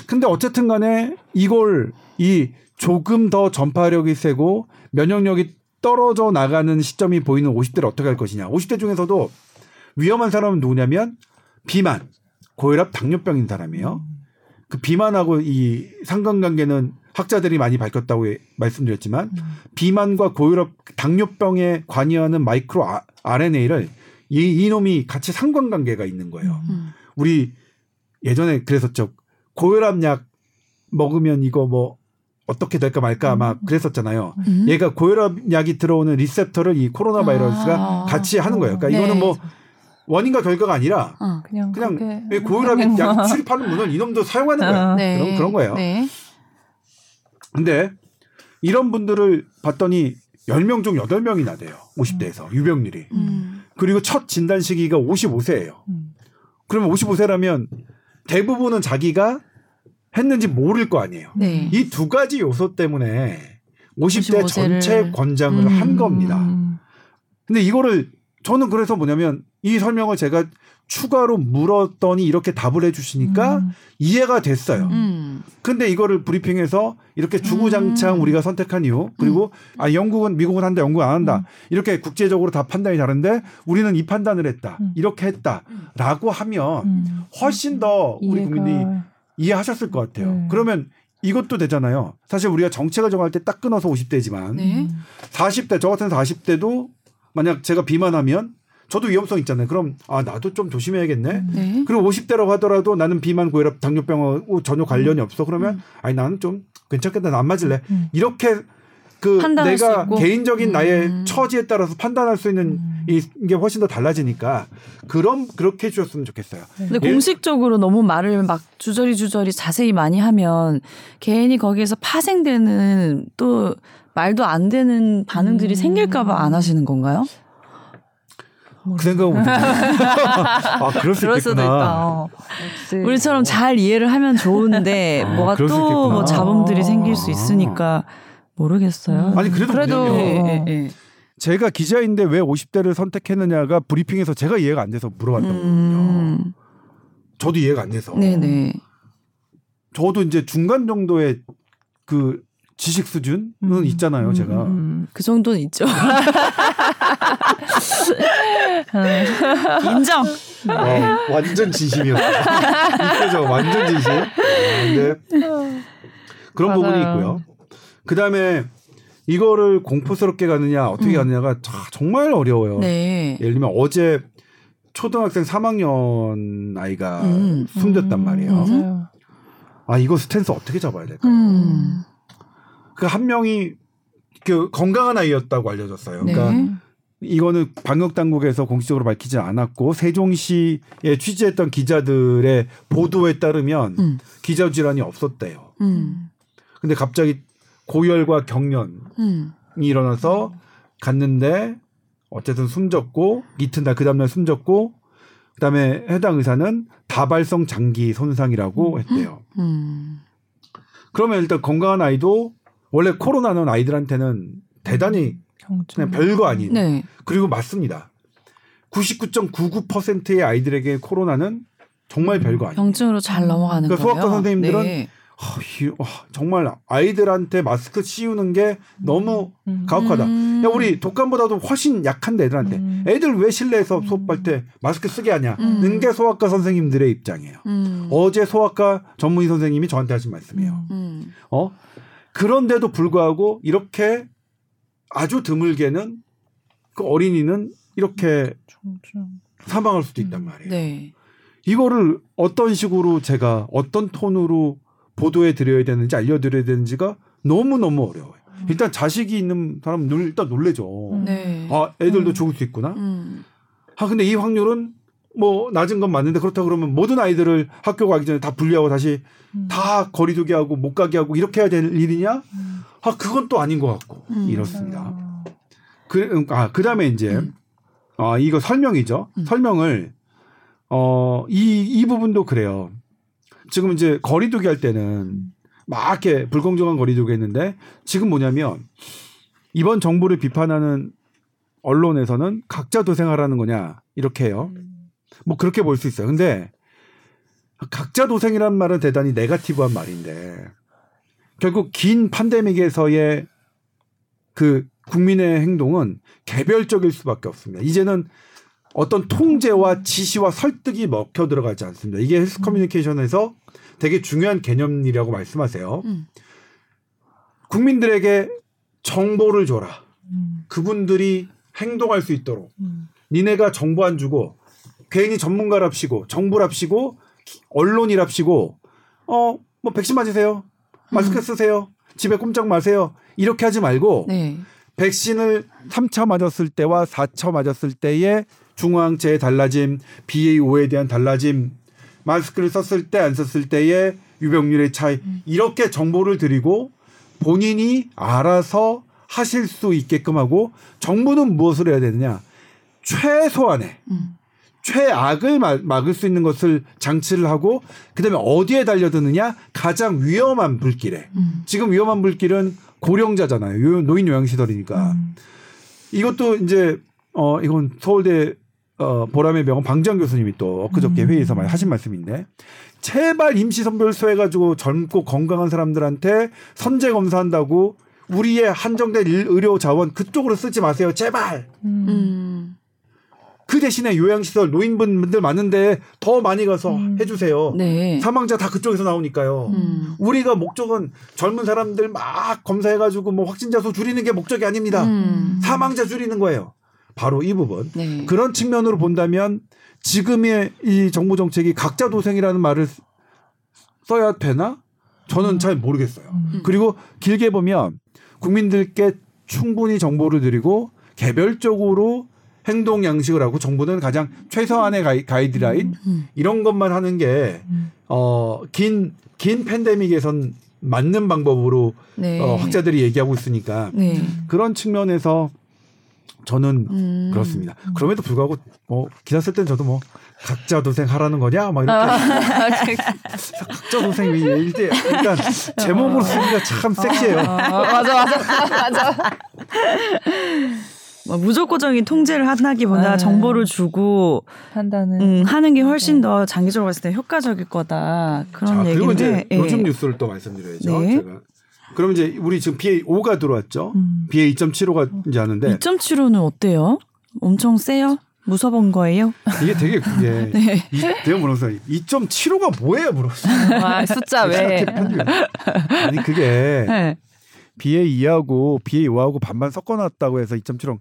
근데 어쨌든 간에 이걸 이 조금 더 전파력이 세고 면역력이 떨어져 나가는 시점이 보이는 50대를 어떻게 할 것이냐. 50대 중에서도 위험한 사람은 누구냐면 비만, 고혈압, 당뇨병인 사람이에요. 그 비만하고 이 상관관계는 학자들이 많이 밝혔다고 말씀드렸지만 음. 비만과 고혈압, 당뇨병에 관여하는 마이크로 아- RNA를 이, 이놈이 같이 상관관계가 있는 거예요. 음. 우리 예전에 그랬었죠. 고혈압 약 먹으면 이거 뭐 어떻게 될까 말까 막 그랬었잖아요. 음. 얘가 고혈압 약이 들어오는 리셉터를 이 코로나 바이러스가 아. 같이 하는 거예요. 그러니까 네. 이거는 뭐 원인과 결과가 아니라 어. 그냥 그냥 고혈압 약 뭐. 출입하는 분은 이놈도 사용하는 거예요. 어. 네. 그런 그런 거예요. 네. 근데 이런 분들을 봤더니 10명 중 8명이나 돼요. 50대에서 유병률이. 음. 그리고 첫 진단 시기가 55세예요. 음. 그러면 55세라면 대부분은 자기가 했는지 모를 거 아니에요. 네. 이 두 가지 요소 때문에 50대 55세를 전체 권장을 한 음. 겁니다. 근데 이거를 저는 그래서 뭐냐면 이 설명을 제가 추가로 물었더니 이렇게 답을 해주시니까 음. 이해가 됐어요. 음. 근데 이거를 브리핑에서 이렇게 주구장창 음. 우리가 선택한 이유 그리고 아 영국은 미국은 한다 영국은 안 한다 음. 이렇게 국제적으로 다 판단이 다른데 우리는 이 판단을 했다 음. 이렇게 했다라고 하면 음. 훨씬 더 우리 이해가- 국민이 이해하셨을 것 같아요. 네. 그러면 이것도 되잖아요. 사실 우리가 정책을 정할 때 딱 끊어서 50대지만 네. 40대 저 같은 40대도 만약 제가 비만하면 저도 위험성 있잖아요. 그럼 아 나도 좀 조심해야겠네. 음. 네. 그리고 50대라고 하더라도 나는 비만 고혈압 당뇨병하고 전혀 관련이 없어. 그러면 아니 나는 좀 괜찮겠다. 나 안 맞을래. 음. 이렇게 그 판단할 수 내가. 개인적인 나의 음. 처지에 따라서 판단할 수 있는 음. 이- 이게 훨씬 더 달라지니까 그럼 그렇게 해주셨으면 좋겠어요. 근데 예. 공식적으로 너무 말을 막 주저리 주저리 자세히 많이 하면 개인이 거기에서 파생되는 또 말도 안 되는 반응들이 음. 생길까봐 안 하시는 건가요? 그 생각은. 아 그럴 수 그럴 수도. 있다. 어. 우리처럼 잘 이해를 하면 좋은데 아, 뭐가 또. 뭐 잡음들이 생길 수 아. 있으니까 모르겠어요. 아니 그래도 그래도- 예, 예, 예. 제가 기자인데 왜 50대를 선택했느냐가 브리핑에서 제가 이해가 안 돼서 물어봤던 거거든요. 음, 저도 이해가 안 돼서. 네네. 저도 이제 중간 정도의 그 지식 수준은 음. 있잖아요, 음, 제가. 음. 그 정도는 있죠. 인정. 어, 완전 진심이었어요. 완전 진심. 아, 근데 그런 맞아요. 부분이 있고요. 그 다음에 이거를 공포스럽게 가느냐 어떻게 음. 가느냐가 자, 정말 어려워요. 네. 예를 들면 어제 초등학생 3학년 아이가 음. 숨졌단 말이에요. 음. 맞아요. 아 이거 스탠스 어떻게 잡아야 될까요? 음. 그한 명이 그 건강한 아이였다고 알려졌어요. 그러니까 네. 이거는 방역 당국에서 공식적으로 밝히지 않았고 세종시에 취재했던 기자들의 보도에 따르면 음. 기자 질환이 없었대요. 음. 근데 갑자기 고열과 경련이 음. 일어나서 갔는데 어쨌든 숨졌고 이튿날 그 다음날 숨졌고 그다음에 해당 의사는 다발성 장기 손상이라고 했대요. 음. 그러면 일단 건강한 아이도 원래 코로나는 아이들한테는 대단히. 그냥 별거 아닌 네. 그리고 맞습니다. 99.99%의 아이들에게 코로나는 정말 별거 아니에요. 병증으로 잘 넘어가는 그러니까 거예요. 수학과 선생님들은 네. 와, 정말 아이들한테 마스크 씌우는 게 너무 음. 가혹하다. 음. 야, 우리 독감보다도 훨씬 약한데 애들한테 음. 애들 왜 실내에서 수업할 때 마스크 쓰게 하냐는 음. 게 소아과 선생님들의 입장이에요. 음. 어제 소아과 전문의 선생님이 저한테 하신 말씀이에요. 음. 어? 그런데도 불구하고 이렇게 아주 드물게는 그 어린이는 이렇게. 사망할 수도 있단 음. 말이에요. 네. 이거를 어떤 식으로 제가 어떤 톤으로 보도해 드려야 되는지 알려드려야 되는지가 너무 너무 어려워요. 일단 자식이 있는 사람은 놀- 일단 놀래죠. 음. 네. 아 애들도 음. 죽을 수 있구나. 음. 아 근데 이 확률은 뭐 낮은 건 맞는데 그렇다 그러면 모든 아이들을 학교 가기 전에 다 분리하고 다시 음. 다 거리두기 하고 못 가게 하고 이렇게 해야 될 일이냐? 음. 아 그건 또 아닌 것 같고 음. 이렇습니다. 아. 그, 아, 그 다음에 이제, 음. 아, 이거 설명이죠. 음. 설명을, 어, 이, 이 부분도 그래요. 지금 이제 거리두기 할 때는 막 이렇게 불공정한 거리두기 했는데 지금 뭐냐면 이번 정부를 비판하는 언론에서는 각자 도생하라는 거냐 이렇게 해요. 뭐 그렇게 볼 수 있어요. 근데 각자 도생이란 말은 대단히 네가티브한 말인데 결국 긴 팬데믹에서의 그 국민의 행동은 개별적일 수밖에 없습니다. 이제는 어떤 통제와 지시와 설득이 먹혀 들어가지 않습니다. 이게 헬스 커뮤니케이션에서 되게 중요한 개념이라고 말씀하세요. 음. 국민들에게 정보를 줘라. 음. 그분들이 행동할 수 있도록. 음. 니네가 정보 안 주고 괜히 전문가랍시고 정부랍시고 언론이랍시고 어 뭐 백신 맞으세요 마스크 음. 쓰세요 집에 꼼짝 마세요 이렇게 하지 말고 네. 백신을 3차 맞았을 때와 4차 맞았을 때의 중화항체의 달라짐 BA5에 대한 달라짐 마스크를 썼을 때 안 썼을 때의 유병률의 차이 이렇게 정보를 드리고 본인이 알아서 하실 수 있게끔 하고 정부는 무엇을 해야 되느냐 최소한의 음. 최악을 막- 막을 수 있는 것을 장치를 하고 그다음에 어디에 달려드느냐 가장 위험한 불길에 음. 지금 위험한 불길은 고령자잖아요 요- 노인 요양시설이니까 음. 이것도 이제 어 이건 서울대 어 보람의 병원 방장 교수님이 또 엊그저께 음. 회의에서 말- 하신 말씀인데 제발 임시선별소 해가지고 젊고 건강한 사람들한테 선제 검사한다고 우리의 한정된 일- 의료 자원 그쪽으로 쓰지 마세요 제발 음. 음. 그 대신에 요양시설 노인분들 많은데 더 많이 가서 음. 해주세요 네. 사망자 다 그쪽에서 나오니까요 음. 우리가 목적은 젊은 사람들 막 검사해가지고 뭐 확진자 수 줄이는 게 목적이 아닙니다 음. 사망자 줄이는 거예요 바로 이 부분 네. 그런 측면으로 본다면 지금의 이 정부 정책이 각자 도생이라는 말을 써야 되나? 저는 잘 모르겠어요. 음. 그리고 길게 보면 국민들께 충분히 정보를 드리고 개별적으로 행동 양식을 하고 정부는 가장 최소한의 가이, 가이드라인 음. 이런 것만 하는 게 음. 어, 긴, 긴 팬데믹에선 맞는 방법으로 네. 어, 학자들이 얘기하고 있으니까 네. 그런 측면에서 저는 음. 그렇습니다. 그럼에도 불구하고 뭐 기사 쓸땐 저도 뭐 각자 도생 하라는 거냐 막 이렇게 아. 각자 도생 일대 일단 제목으로 쓰기가 참 섹시해요. 아, 맞아 맞아 맞아. 뭐 무조건적인 통제를 한다기보다 네. 정보를 주고 판단은 음, 하는 게 훨씬 더 장기적으로 봤을 때 효과적일 거다 그런 자 그리고 이제 얘기인데 예. 요즘 뉴스를 또 말씀드려야죠. 네. 제가 그럼 이제 우리 지금 BA5가 들어왔죠. 음. BA 2.75가 이제 하는데 2.75는 어때요? 엄청 세요? 무서운 거예요? 이게 되게 그게 네. 이, 내가 물었어요. 2.75가 뭐예요? 물었어요. 와 숫자 왜? 아니 그게 네. BA 2하고 BA 5하고 반반 섞어놨다고 해서 2.75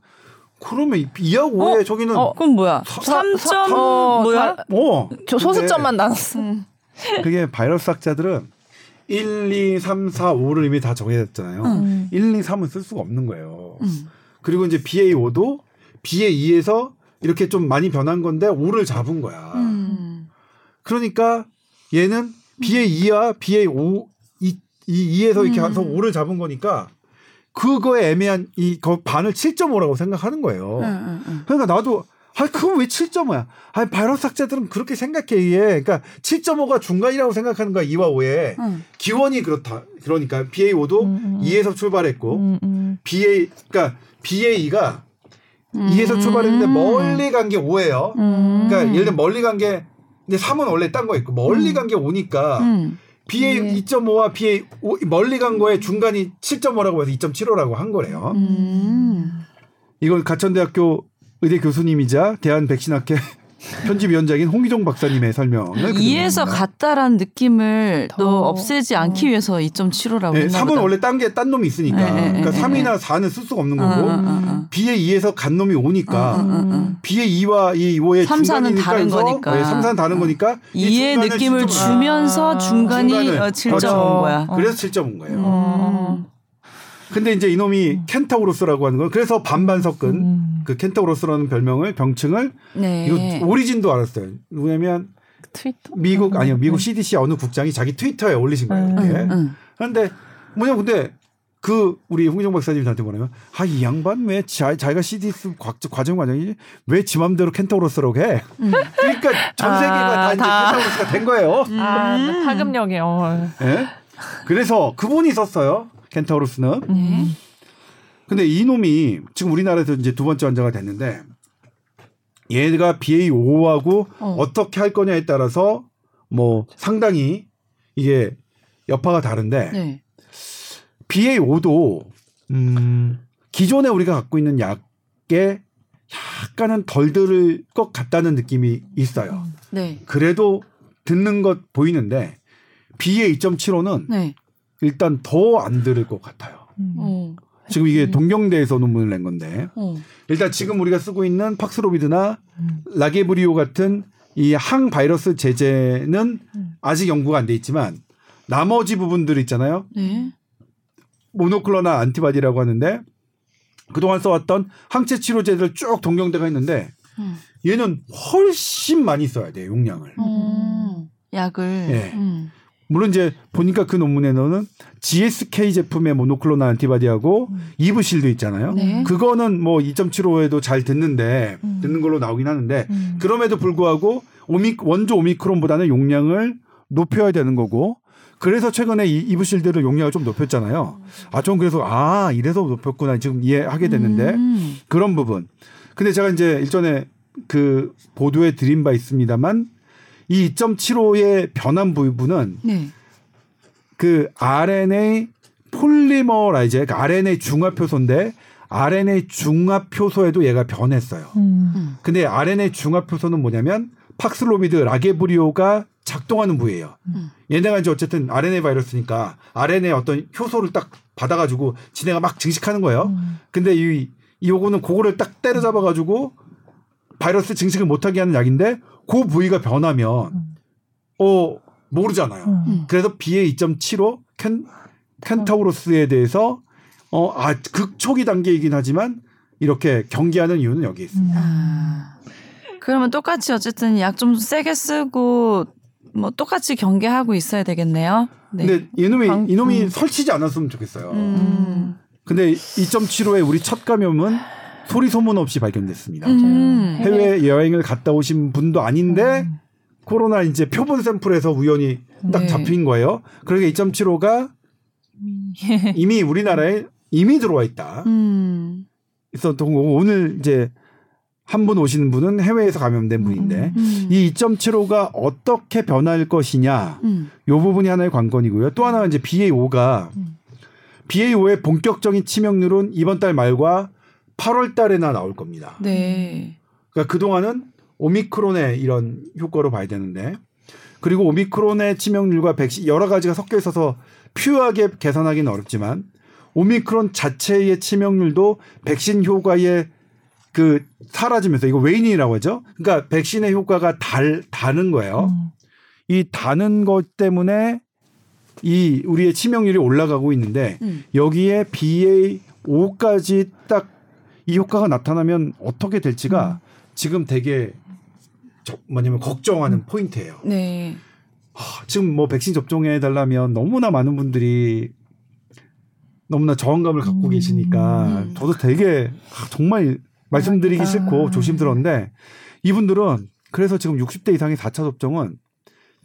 그러면 2하고 5에 저기는 어, 그럼 뭐야? 사- 3점 어, 뭐야? 다- 어. 저 소수점만 나눴어. 음. 그게 바이러스 학자들은 1, 2, 3, 4, 5를 이미 다 정해졌잖아요. 음. 1, 2, 3은 쓸 수가 없는 거예요. 음. 그리고 이제 BA5도 BA2에서 이렇게 좀 많이 변한 건데 5를 잡은 거야. 음. 그러니까 얘는 BA2와 BA5 이, 이 2에서 이렇게 음. 해서 5를 잡은 거니까 그거에 애매한 이거 반을 7.5라고 생각하는 거예요. 음, 음, 음. 그러니까 나도 아 그건 왜 7.5야? 아 바이러스 학자들은 그렇게 생각해 이게. 그러니까 7.5가 중간이라고 생각하는 거야 2와 5에. 음. 기원이 그렇다. 그러니까 BA5도 음, 음. 2에서 출발했고 음, 음. BA 그러니까 BA2가 음. 2에서 출발했는데 멀리 간 게 5예요. 음. 그러니까 예를 들면 멀리 간 게 근데 3은 원래 딴 거 있고 멀리 간 게 5니까 음. BA 예. 2.5와 BA 5 멀리 간 거에 중간이 7.5라고 해서 2.75라고 한 거래요. 음. 이걸 가천대학교 의대 교수님이자 대한 백신학회 편집위원장인 홍희종 박사님의 설명을 2에서 같다라는 느낌을 더- 또 없애지 않기 위해서 2.75라고 네, 했나 3은 보다. 원래 딴게딴 놈이 있으니까. 네, 네, 그러니까 네, 3이나 4는 쓸 수가 없는 거고 음, 음, 음. B에 2에서 간 놈이 5니까 음, 음, 음. B에 2와 이 5의 삼, 사는 중간이니까 다른 해서 거니까. 네, 3, 4는 다른 거니까 이 2의 중간을 느낌을 7.5 주면서 아, 중간이. 어, 7.5인 그렇죠. 거야. 어. 그래서 7.5인 거예요. 음. 근데 이제 이놈이 켄타우로스라고 하는 거 그래서 반반 섞은 음. 그 켄타우로스라는 별명을 병칭을 네. 이거 오리진도 알았어요. 왜냐면 트위터? 미국 아니요 미국 네. CDC 어느 국장이 자기 트위터에 올리신 거예요. 음, 이렇게. 응, 응. 그런데 뭐냐 근데 그 우리 홍정 박사님 저한테 뭐냐면 아 이 양반 왜 자, 자기가 CDC 과, 과정 과정이 왜 지 맘대로 켄타우로스라고 해? 그러니까 전 세계가 다 아, 이제 다. 켄타우로스가 된 거예요. 아, 음. 파급력이 어. 예? 그래서 그분이 썼어요. 켄타우로스는. 네. 근데 이 놈이 지금 우리나라에서 이제 두 번째 환자가 됐는데 얘가 BA5하고 어. 어. 떻게할 거냐에 따라서 뭐 상당히 이게 여파가 다른데 네. BA5도 음 기존에 우리가 갖고 있는 약에 약간은 덜 들을 것 같다는 느낌이 있어요. 네. 그래도 듣는 것 보이는데 BA 2.75는 네. 일단 더 안 들을 것 같아요. 음. 어. 지금 이게 동경대에서 논문을 낸 건데 어. 일단 지금 우리가 쓰고 있는 팍스로비드나 음. 라게브리오 같은 이 항바이러스 제제는 음. 아직 연구가 안 돼 있지만 나머지 부분들 있잖아요. 네. 모노클로나 안티바디라고 하는데 그동안 써왔던 항체 치료제들 쭉 동경대가 있는데 음. 얘는 훨씬 많이 써야 돼요 용량을. 어. 약을. 예. 음. 물론 이제 보니까 그 논문에는 GSK 제품의 모노클로나 안티바디하고 이브실도 있잖아요. 네. 그거는 뭐 2.75에도 잘 듣는데 음. 듣는 걸로 나오긴 하는데 음. 그럼에도 불구하고 오미, 원조 오미크론보다는 용량을 높여야 되는 거고 그래서 최근에 이 이브실드를 용량을 좀 높였잖아요. 아, 좀 그래서 아 이래서 높였구나 지금 이해하게 됐는데 음. 그런 부분 근데 제가 이제 일전에 그 보도에 드린 바 있습니다만 이 2.75의 변한 부분은 네. 그 RNA polymerase, 그러니까 RNA 중합효소인데 RNA 중합효소에도 얘가 변했어요. 음. 근데 RNA 중합효소는 뭐냐면 팍슬로비드 라게브리오가 작동하는 부위예요. 음. 얘네가 이제 어쨌든 RNA 바이러스니까 RNA 어떤 효소를 딱 받아가지고 지네가 막 증식하는 거예요. 음. 근데 이, 이 요거는 그거를 딱 때려잡아가지고 바이러스 증식을 못하게 하는 약인데 그 부위가 변하면 음. 어 모르잖아요. 음. 그래서 BA 2.75 켄, 켄타우로스에 대해서 어, 아, 극초기 단계이긴 하지만 이렇게 경계하는 이유는 여기 있습니다. 아. 그러면 똑같이 어쨌든 약 좀 세게 쓰고 뭐 똑같이 경계하고 있어야 되겠네요. 네. 근데 이놈이 방- 이놈이 음. 설치지 않았으면 좋겠어요. 음. 근데 2.75의 우리 첫 감염은 소리 소문 없이 발견됐습니다. 음. 해외 여행을 갔다 오신 분도 아닌데 음. 코로나 이제 표본 샘플에서 우연히 딱 네. 잡힌 거예요. 그러니까 2.75가 이미 우리나라에 이미 들어와 있다. 음. 있었던 거고 오늘 이제 한 분 오시는 분은 해외에서 감염된 분인데 음. 이 2.75가 어떻게 변할 것이냐 음. 요 부분이 하나의 관건이고요. 또 하나 는 이제 BA5가 음. BA5의 본격적인 치명률은 이번 달 말과 8월 달에나 나올 겁니다. 네. 그러니까 그동안은 오미크론의 이런 효과로 봐야 되는데 그리고 오미크론의 치명률과 백신 여러 가지가 섞여 있어서 퓨어하게 계산하기는 어렵지만 오미크론 자체의 치명률도 백신 효과에 그 사라지면서 이거 웨인이라고 하죠. 그러니까 백신의 효과가 달 다는 거예요. 음. 이 다는 것 때문에 이 우리의 치명률이 올라가고 있는데 음. 여기에 BA5까지 딱 이 효과가 나타나면 어떻게 될지가 지금 되게 저 뭐냐면 걱정하는 포인트예요. 네. 하, 지금 뭐 백신 접종해 달라면 너무나 많은 분들이 너무나 저항감을 갖고 음. 계시니까 음. 저도 되게 하, 정말 말씀드리기 대박이다. 싫고 조심스러운데 이분들은 그래서 지금 60대 이상의 4차 접종은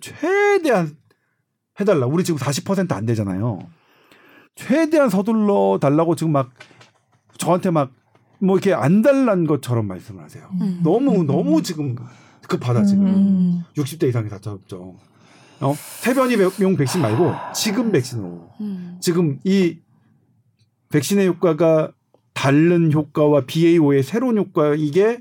최대한 해달라. 우리 지금 40%안 되잖아요. 최대한 서둘러 달라고 지금 막 저한테 막 뭐 이렇게 안 달란 것처럼 말씀을 하세요. 음. 너무 너무 지금 급하다 지금. 음. 60대 이상의 4차 접종. 어? 세변이용 백신 말고 지금 백신으로. 음. 지금 이 백신의 효과가 다른 효과와 BA5의 새로운 효과 이게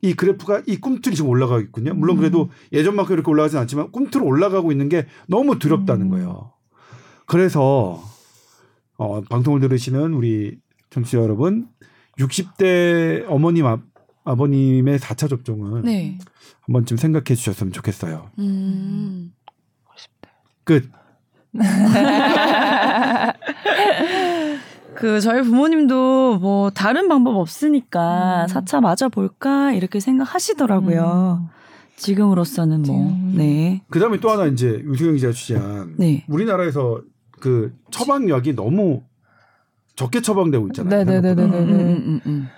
이 그래프가 이 꿈틀이 지금 올라가고 있군요. 물론 음. 그래도 예전만큼 이렇게 올라가진 않지만 꿈틀로 올라가고 있는 게 너무 두렵다는 음. 거예요. 그래서 어, 방송을 들으시는 우리 청취자 여러분, 60대 어머님 아, 아버님의 4차 접종은 네. 한 번쯤 생각해 주셨으면 좋겠어요. 음. 끝. 그 저희 부모님도 뭐 다른 방법 없으니까 음. 사 4차 맞아 볼까 이렇게 생각하시더라고요. 지금으로서는 뭐 음. 네. 그다음에 또 하나 이제 유승영 기자 취재한 네. 우리나라에서 그 처방약이 너무 적게 처방되고 있잖아요. 네네네네네. 생각보다. 음, 음, 음, 음.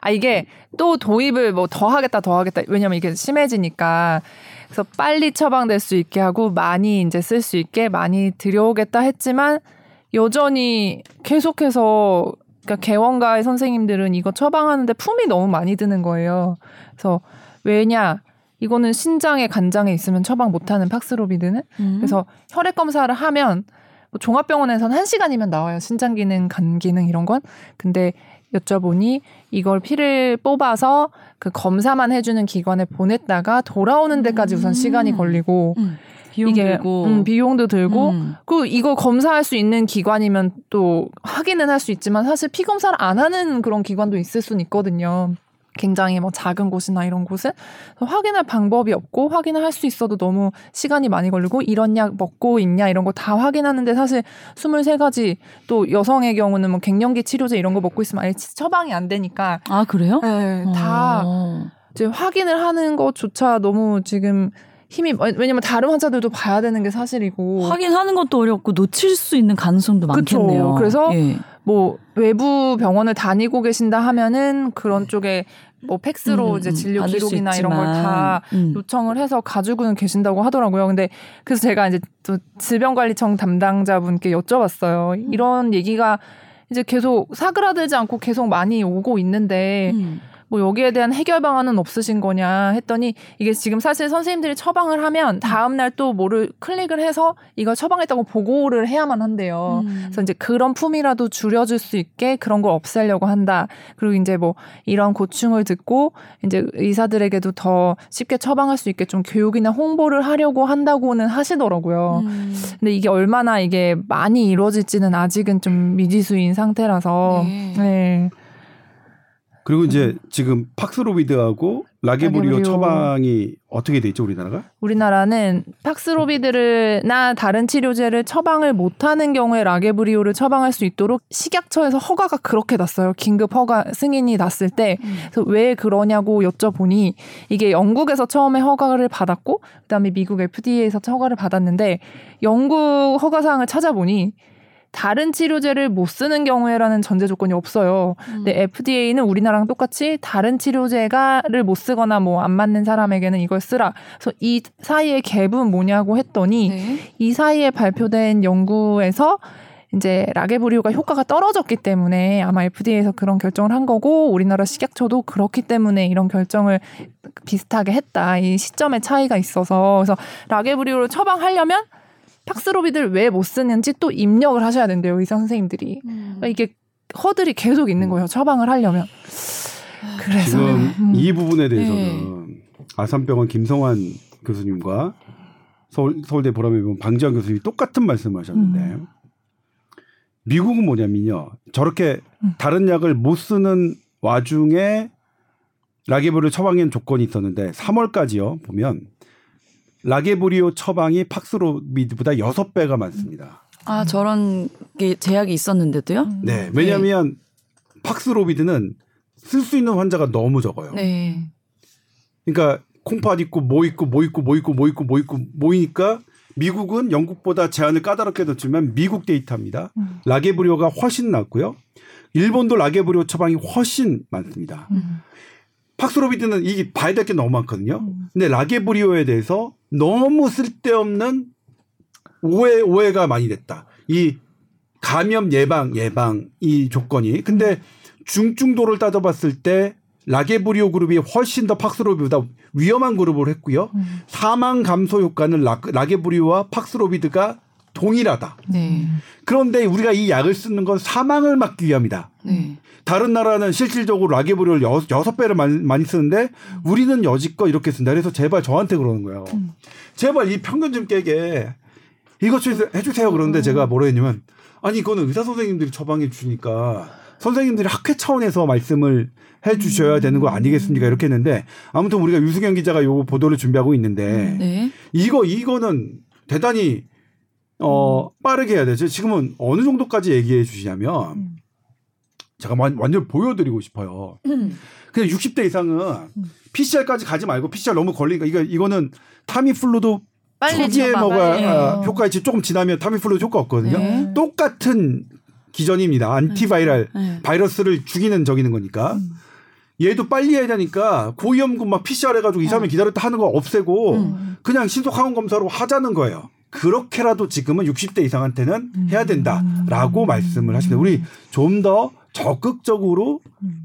아 이게 또 도입을 뭐 더 하겠다 더 하겠다 왜냐면 이게 심해지니까 그래서 빨리 처방될 수 있게 하고 많이 이제 쓸 수 있게 많이 들여오겠다 했지만 여전히 계속해서 그러니까 개원가의 선생님들은 이거 처방하는데 품이 너무 많이 드는 거예요. 그래서 왜냐 이거는 신장에 간장에 있으면 처방 못하는 팍스로비드는 음. 그래서 혈액 검사를 하면 뭐 종합병원에서는 한 시간이면 나와요. 신장 기능, 간 기능 이런 건. 근데 여쭤보니 이걸 피를 뽑아서 그 검사만 해주는 기관에 보냈다가 돌아오는 데까지 우선 음. 시간이 걸리고 음. 비용 이게 들고 음, 비용도 들고 음. 그 이거 검사할 수 있는 기관이면 또 확인은 할 수 있지만 사실 피 검사를 안 하는 그런 기관도 있을 수는 있거든요. 굉장히 뭐 작은 곳이나 이런 곳은 확인할 방법이 없고 확인을 할 수 있어도 너무 시간이 많이 걸리고 이런 약 먹고 있냐 이런 거 다 확인하는데 사실 23가지 또 여성의 경우는 뭐 갱년기 치료제 이런 거 먹고 있으면 아예 처방이 안 되니까 아 그래요? 네, 다 어. 이제 확인을 하는 것조차 너무 지금 힘이 왜냐면 다른 환자들도 봐야 되는 게 사실이고 확인하는 것도 어렵고 놓칠 수 있는 가능성도 그쵸. 많겠네요. 그래서 예. 뭐 외부 병원을 다니고 계신다 하면은 그런 쪽에 뭐 팩스로 음, 이제 음, 진료 기록이나 이런 걸다 있지만, 음. 요청을 해서 가지고는 계신다고 하더라고요. 근데 그래서 제가 이제 또 질병관리청 담당자분께 여쭤봤어요. 이런 얘기가 이제 계속 사그라들지 않고 계속 많이 오고 있는데 음. 뭐 여기에 대한 해결 방안은 없으신 거냐 했더니 이게 지금 사실 선생님들이 처방을 하면 다음 날 또 뭐를 클릭을 해서 이걸 처방했다고 보고를 해야만 한대요. 음. 그래서 이제 그런 품이라도 줄여줄 수 있게 그런 걸 없애려고 한다. 그리고 이제 뭐 이런 고충을 듣고 이제 의사들에게도 더 쉽게 처방할 수 있게 좀 교육이나 홍보를 하려고 한다고는 하시더라고요. 음. 근데 이게 얼마나 이게 많이 이루어질지는 아직은 좀 미지수인 상태라서 네. 네. 그리고 이제 지금 팍스로비드하고 라게브리오 라게브리오. 처방이 어떻게 돼 있죠 우리나라가? 우리나라는 팍스로비드를나 다른 치료제를 처방을 못하는 경우에 라게브리오를 처방할 수 있도록 식약처에서 허가가 그렇게 났어요. 긴급 허가 승인이 났을 때 그래서 왜 그러냐고 여쭤보니 이게 영국에서 처음에 허가를 받았고 그다음에 미국 FDA에서 허가를 받았는데 영국 허가 사항을 찾아보니 다른 치료제를 못 쓰는 경우에라는 전제 조건이 없어요. 근데 FDA는 우리나라랑 똑같이 다른 치료제가를 못 쓰거나 뭐 안 맞는 사람에게는 이걸 쓰라. 그래서 이 사이의 갭은 뭐냐고 했더니 네. 이 사이에 발표된 연구에서 이제 라게브리오가 효과가 떨어졌기 때문에 아마 FDA에서 그런 결정을 한 거고 우리나라 식약처도 그렇기 때문에 이런 결정을 비슷하게 했다. 이 시점의 차이가 있어서 그래서 라게브리오를 처방하려면 팍스로비드를 왜 못 쓰는지 또 입력을 하셔야 된대요 의사 선생님들이 음. 그러니까 이게 허들이 계속 있는 거예요 처방을 하려면 그래서 지금 음. 이 부분에 대해서는 네. 아산병원 김성환 교수님과 서울, 서울대 보람의병원 방지환 교수님이 똑같은 말씀을 하셨는데 음. 미국은 뭐냐면요 저렇게 음. 다른 약을 못 쓰는 와중에 라게브리오 처방엔 조건이 있었는데 3월까지요 보면 라게브리오 처방이 팍스로비드보다 6배가 많습니다. 아 저런 게 제약이 있었는데도요? 음. 네 왜냐하면 팍스로비드는 쓸 수 있는 환자가 너무 적어요. 네. 그러니까 콩팥 있고 뭐 있고 뭐 있고 뭐 있고 뭐 있고 뭐 있고 모이니까 미국은 영국보다 제한을 까다롭게 뒀지만 미국 데이터입니다. 음. 라게브리오가 훨씬 낮고요. 일본도 라게브리오 처방이 훨씬 많습니다. 음. 팍스로비드는 이게 봐야 될 게 너무 많거든요. 음. 근데 라게브리오에 대해서 너무 쓸데없는 오해 오해가 많이 됐다. 이 감염 예방 예방 이 조건이 근데 중증도를 따져봤을 때 라게브리오 그룹이 훨씬 더 팍스로비드보다 위험한 그룹을 했고요. 음. 사망 감소 효과는 라, 라게브리오와 팍스로비드가 동일하다. 네. 그런데 우리가 이 약을 쓰는 건 사망을 막기 위함이다. 네. 다른 나라는 실질적으로 라게브리오를 여, 여섯 배를 많이, 많이 쓰는데 우리는 여지껏 이렇게 쓴다. 그래서 제발 저한테 그러는 거예요. 음. 제발 이 평균 좀 깨게 이것 좀 해주세요. 그런데 제가 뭐라 했냐면 아니 이거는 의사 선생님들이 처방해 주니까 선생님들이 학회 차원에서 말씀을 해 주셔야 되는 거 아니겠습니까? 이렇게 했는데 아무튼 우리가 유수경 기자가 요 보도를 준비하고 있는데 네. 이거 이거는 대단히 어 빠르게 해야 되죠. 지금은 어느 정도까지 얘기해 주시냐면 음. 제가 완- 완전 보여드리고 싶어요. 그냥 60대 이상은 PCR까지 가지 말고 PCR 너무 걸리니까 이거 이거는 타미플루도 초기에 먹어야. 아, 어. 효과 있지 조금 지나면 타미플루 효과 없거든요. 네. 똑같은 기전입니다. 안티바이럴 네. 바이러스를 죽이는 적이는 거니까. 음. 얘도 빨리 해야 되니까 고위험군 막 PCR 해가지고 2, 3일 기다렸다 하는 거 없애고 음. 그냥 신속 항원 검사로 하자는 거예요. 그렇게라도 지금은 60대 이상한테는 해야 된다라고 말씀을 하시네요. 우리 좀 더 적극적으로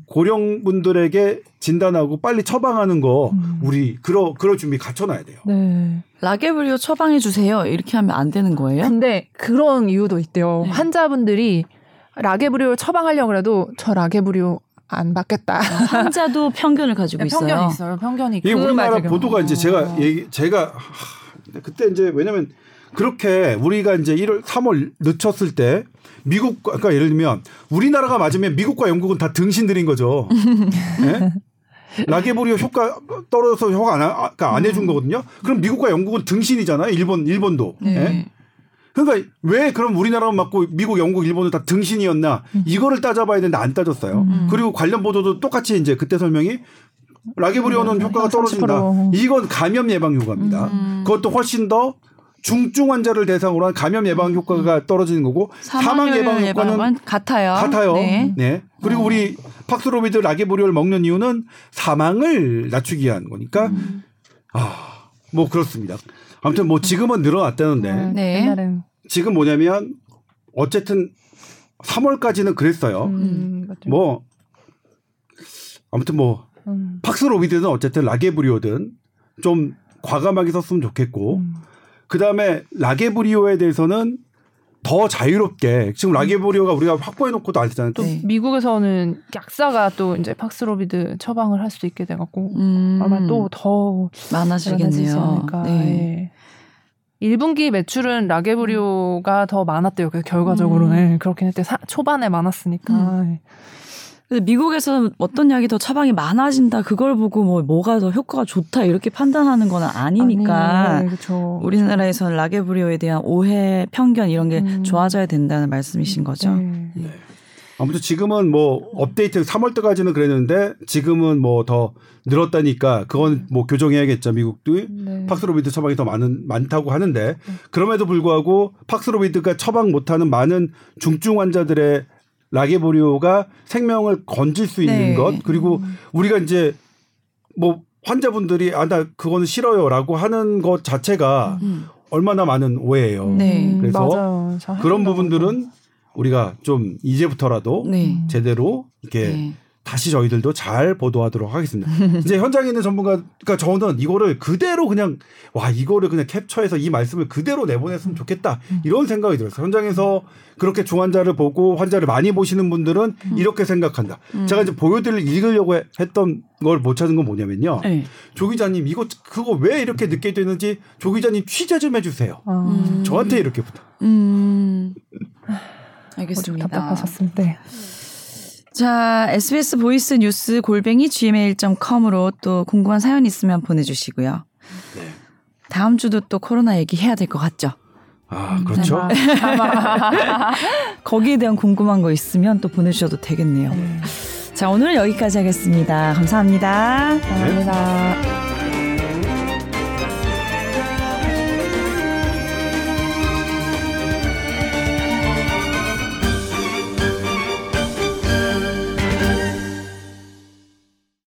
고령 분들에게 진단하고 빨리 처방하는 거 음. 우리 그러 그럴 준비 갖춰놔야 돼요. 네. 라게브리오 처방해 주세요. 이렇게 하면 안 되는 거예요? 근데 그런 이유도 있대요. 네. 환자분들이 라게브리오를 처방하려고 해도 저 라게브리오 안 받겠다. 환자도 편견을 가지고 있어요. 편견이 있어요. 편견이. 이게 그 우리나라 말 되게 보도가 이제 제가 얘기 제가 하, 그때 이제 왜냐면 그렇게 우리가 이제 1월 3월 늦췄을 때 미국 그러니까 예를 들면 우리나라가 맞으면 미국과 영국은 다 등신들인 거죠. 예? 라게브리오 효과 떨어져서 효과 안, 하- 그러니까 안 해준 거거든요. 그럼 미국과 영국은 등신이잖아요. 일본 일본도. 네. 예? 그러니까 왜 그럼 우리나라만 맞고 미국, 영국, 일본은 다 등신이었나 이거를 따져봐야 되는데 안 따졌어요. 음. 그리고 관련 보도도 똑같이 이제 그때 설명이 라게브리오는 음, 효과가 30%. 떨어진다. 이건 감염 예방 효과입니다. 음. 그것도 훨씬 더 중증 환자를 대상으로 한 감염 예방 효과가 떨어지는 거고 사망 예방 효과는 같아요. 같아요. 네. 네. 그리고 어. 우리 팍스로비드 라게브리오를 먹는 이유는 사망을 낮추기 위한 거니까 음. 아, 뭐 그렇습니다. 아무튼 뭐 지금은 늘어났다는데 네. 옛날엔 지금 뭐냐면 어쨌든 3월까지는 그랬어요. 음, 맞죠. 뭐 아무튼 뭐 음. 팍스로비드는 어쨌든 라게브리오든 좀 과감하게 썼으면 좋겠고 음. 그 다음에 라게브리오에 대해서는 더 자유롭게 지금 라게브리오가 우리가 확보해 놓고도 안 쓰잖아요. 또 네. 미국에서는 약사가 또 이제 팍스로비드 처방을 할 수 있게 돼 갖고 음, 아마 또 더 많아지겠네요. 네. 1분기 매출은 라게브리오가 더 많았대요. 그 결과적으로는 그렇긴 했대. 사, 초반에 많았으니까. 음. 근데 미국에서는 어떤 약이 더 처방이 많아진다 그걸 보고 뭐 뭐가 더 효과가 좋다 이렇게 판단하는 건 아니니까 아니, 네, 그렇죠. 우리나라에서는 라게브리오에 대한 오해, 편견 이런 게 음. 좋아져야 된다는 말씀이신 거죠. 네. 아무튼 지금은 뭐 업데이트 3월 때까지는 그랬는데 지금은 뭐 더 늘었다니까 그건 뭐 교정해야겠죠 미국도 네. 팍스로비드 처방이 더 많은 많다고 하는데 그럼에도 불구하고 팍스로비드가 처방 못하는 많은 중증 환자들의 라게보리오가 생명을 건질 수 있는 네. 것 그리고 우리가 이제 뭐 환자분들이 아 나 그거는 싫어요라고 하는 것 자체가 음. 얼마나 많은 오해예요. 네. 음, 그래서 그런. 부분들은 우리가 좀 이제부터라도 네. 제대로 이렇게 네. 다시 저희들도 잘 보도하도록 하겠습니다. 이제 현장에 있는 전문가가 그러니까 저는 이거를 그대로 그냥 와 이거를 그냥 캡처해서 이 말씀을 그대로 내보냈으면 좋겠다 이런 생각이 들었어요. 현장에서 그렇게 중환자를 보고 환자를 많이 보시는 분들은 이렇게 생각한다. 제가 이제 보여드릴 읽으려고 해- 했던 걸 못 찾은 건 뭐냐면요. 네. 조 기자님 이거 그거 왜 이렇게 늦게 되는지 조 기자님 취재 좀 해주세요. 아, 음. 저한테 이렇게 부탁. 음. 어제 알겠습니다. 답답하셨는데. 자, SBS voice news 골뱅이 gmail.com으로 또 궁금한 사연 있으면 보내주시고요. 네. 다음 주도 또 코로나 얘기 해야 될 것 같죠? 아 그렇죠. 거기에 대한 궁금한 거 있으면 또 보내주셔도 되겠네요. 자, 오늘 여기까지 하겠습니다. 감사합니다. 감사합니다.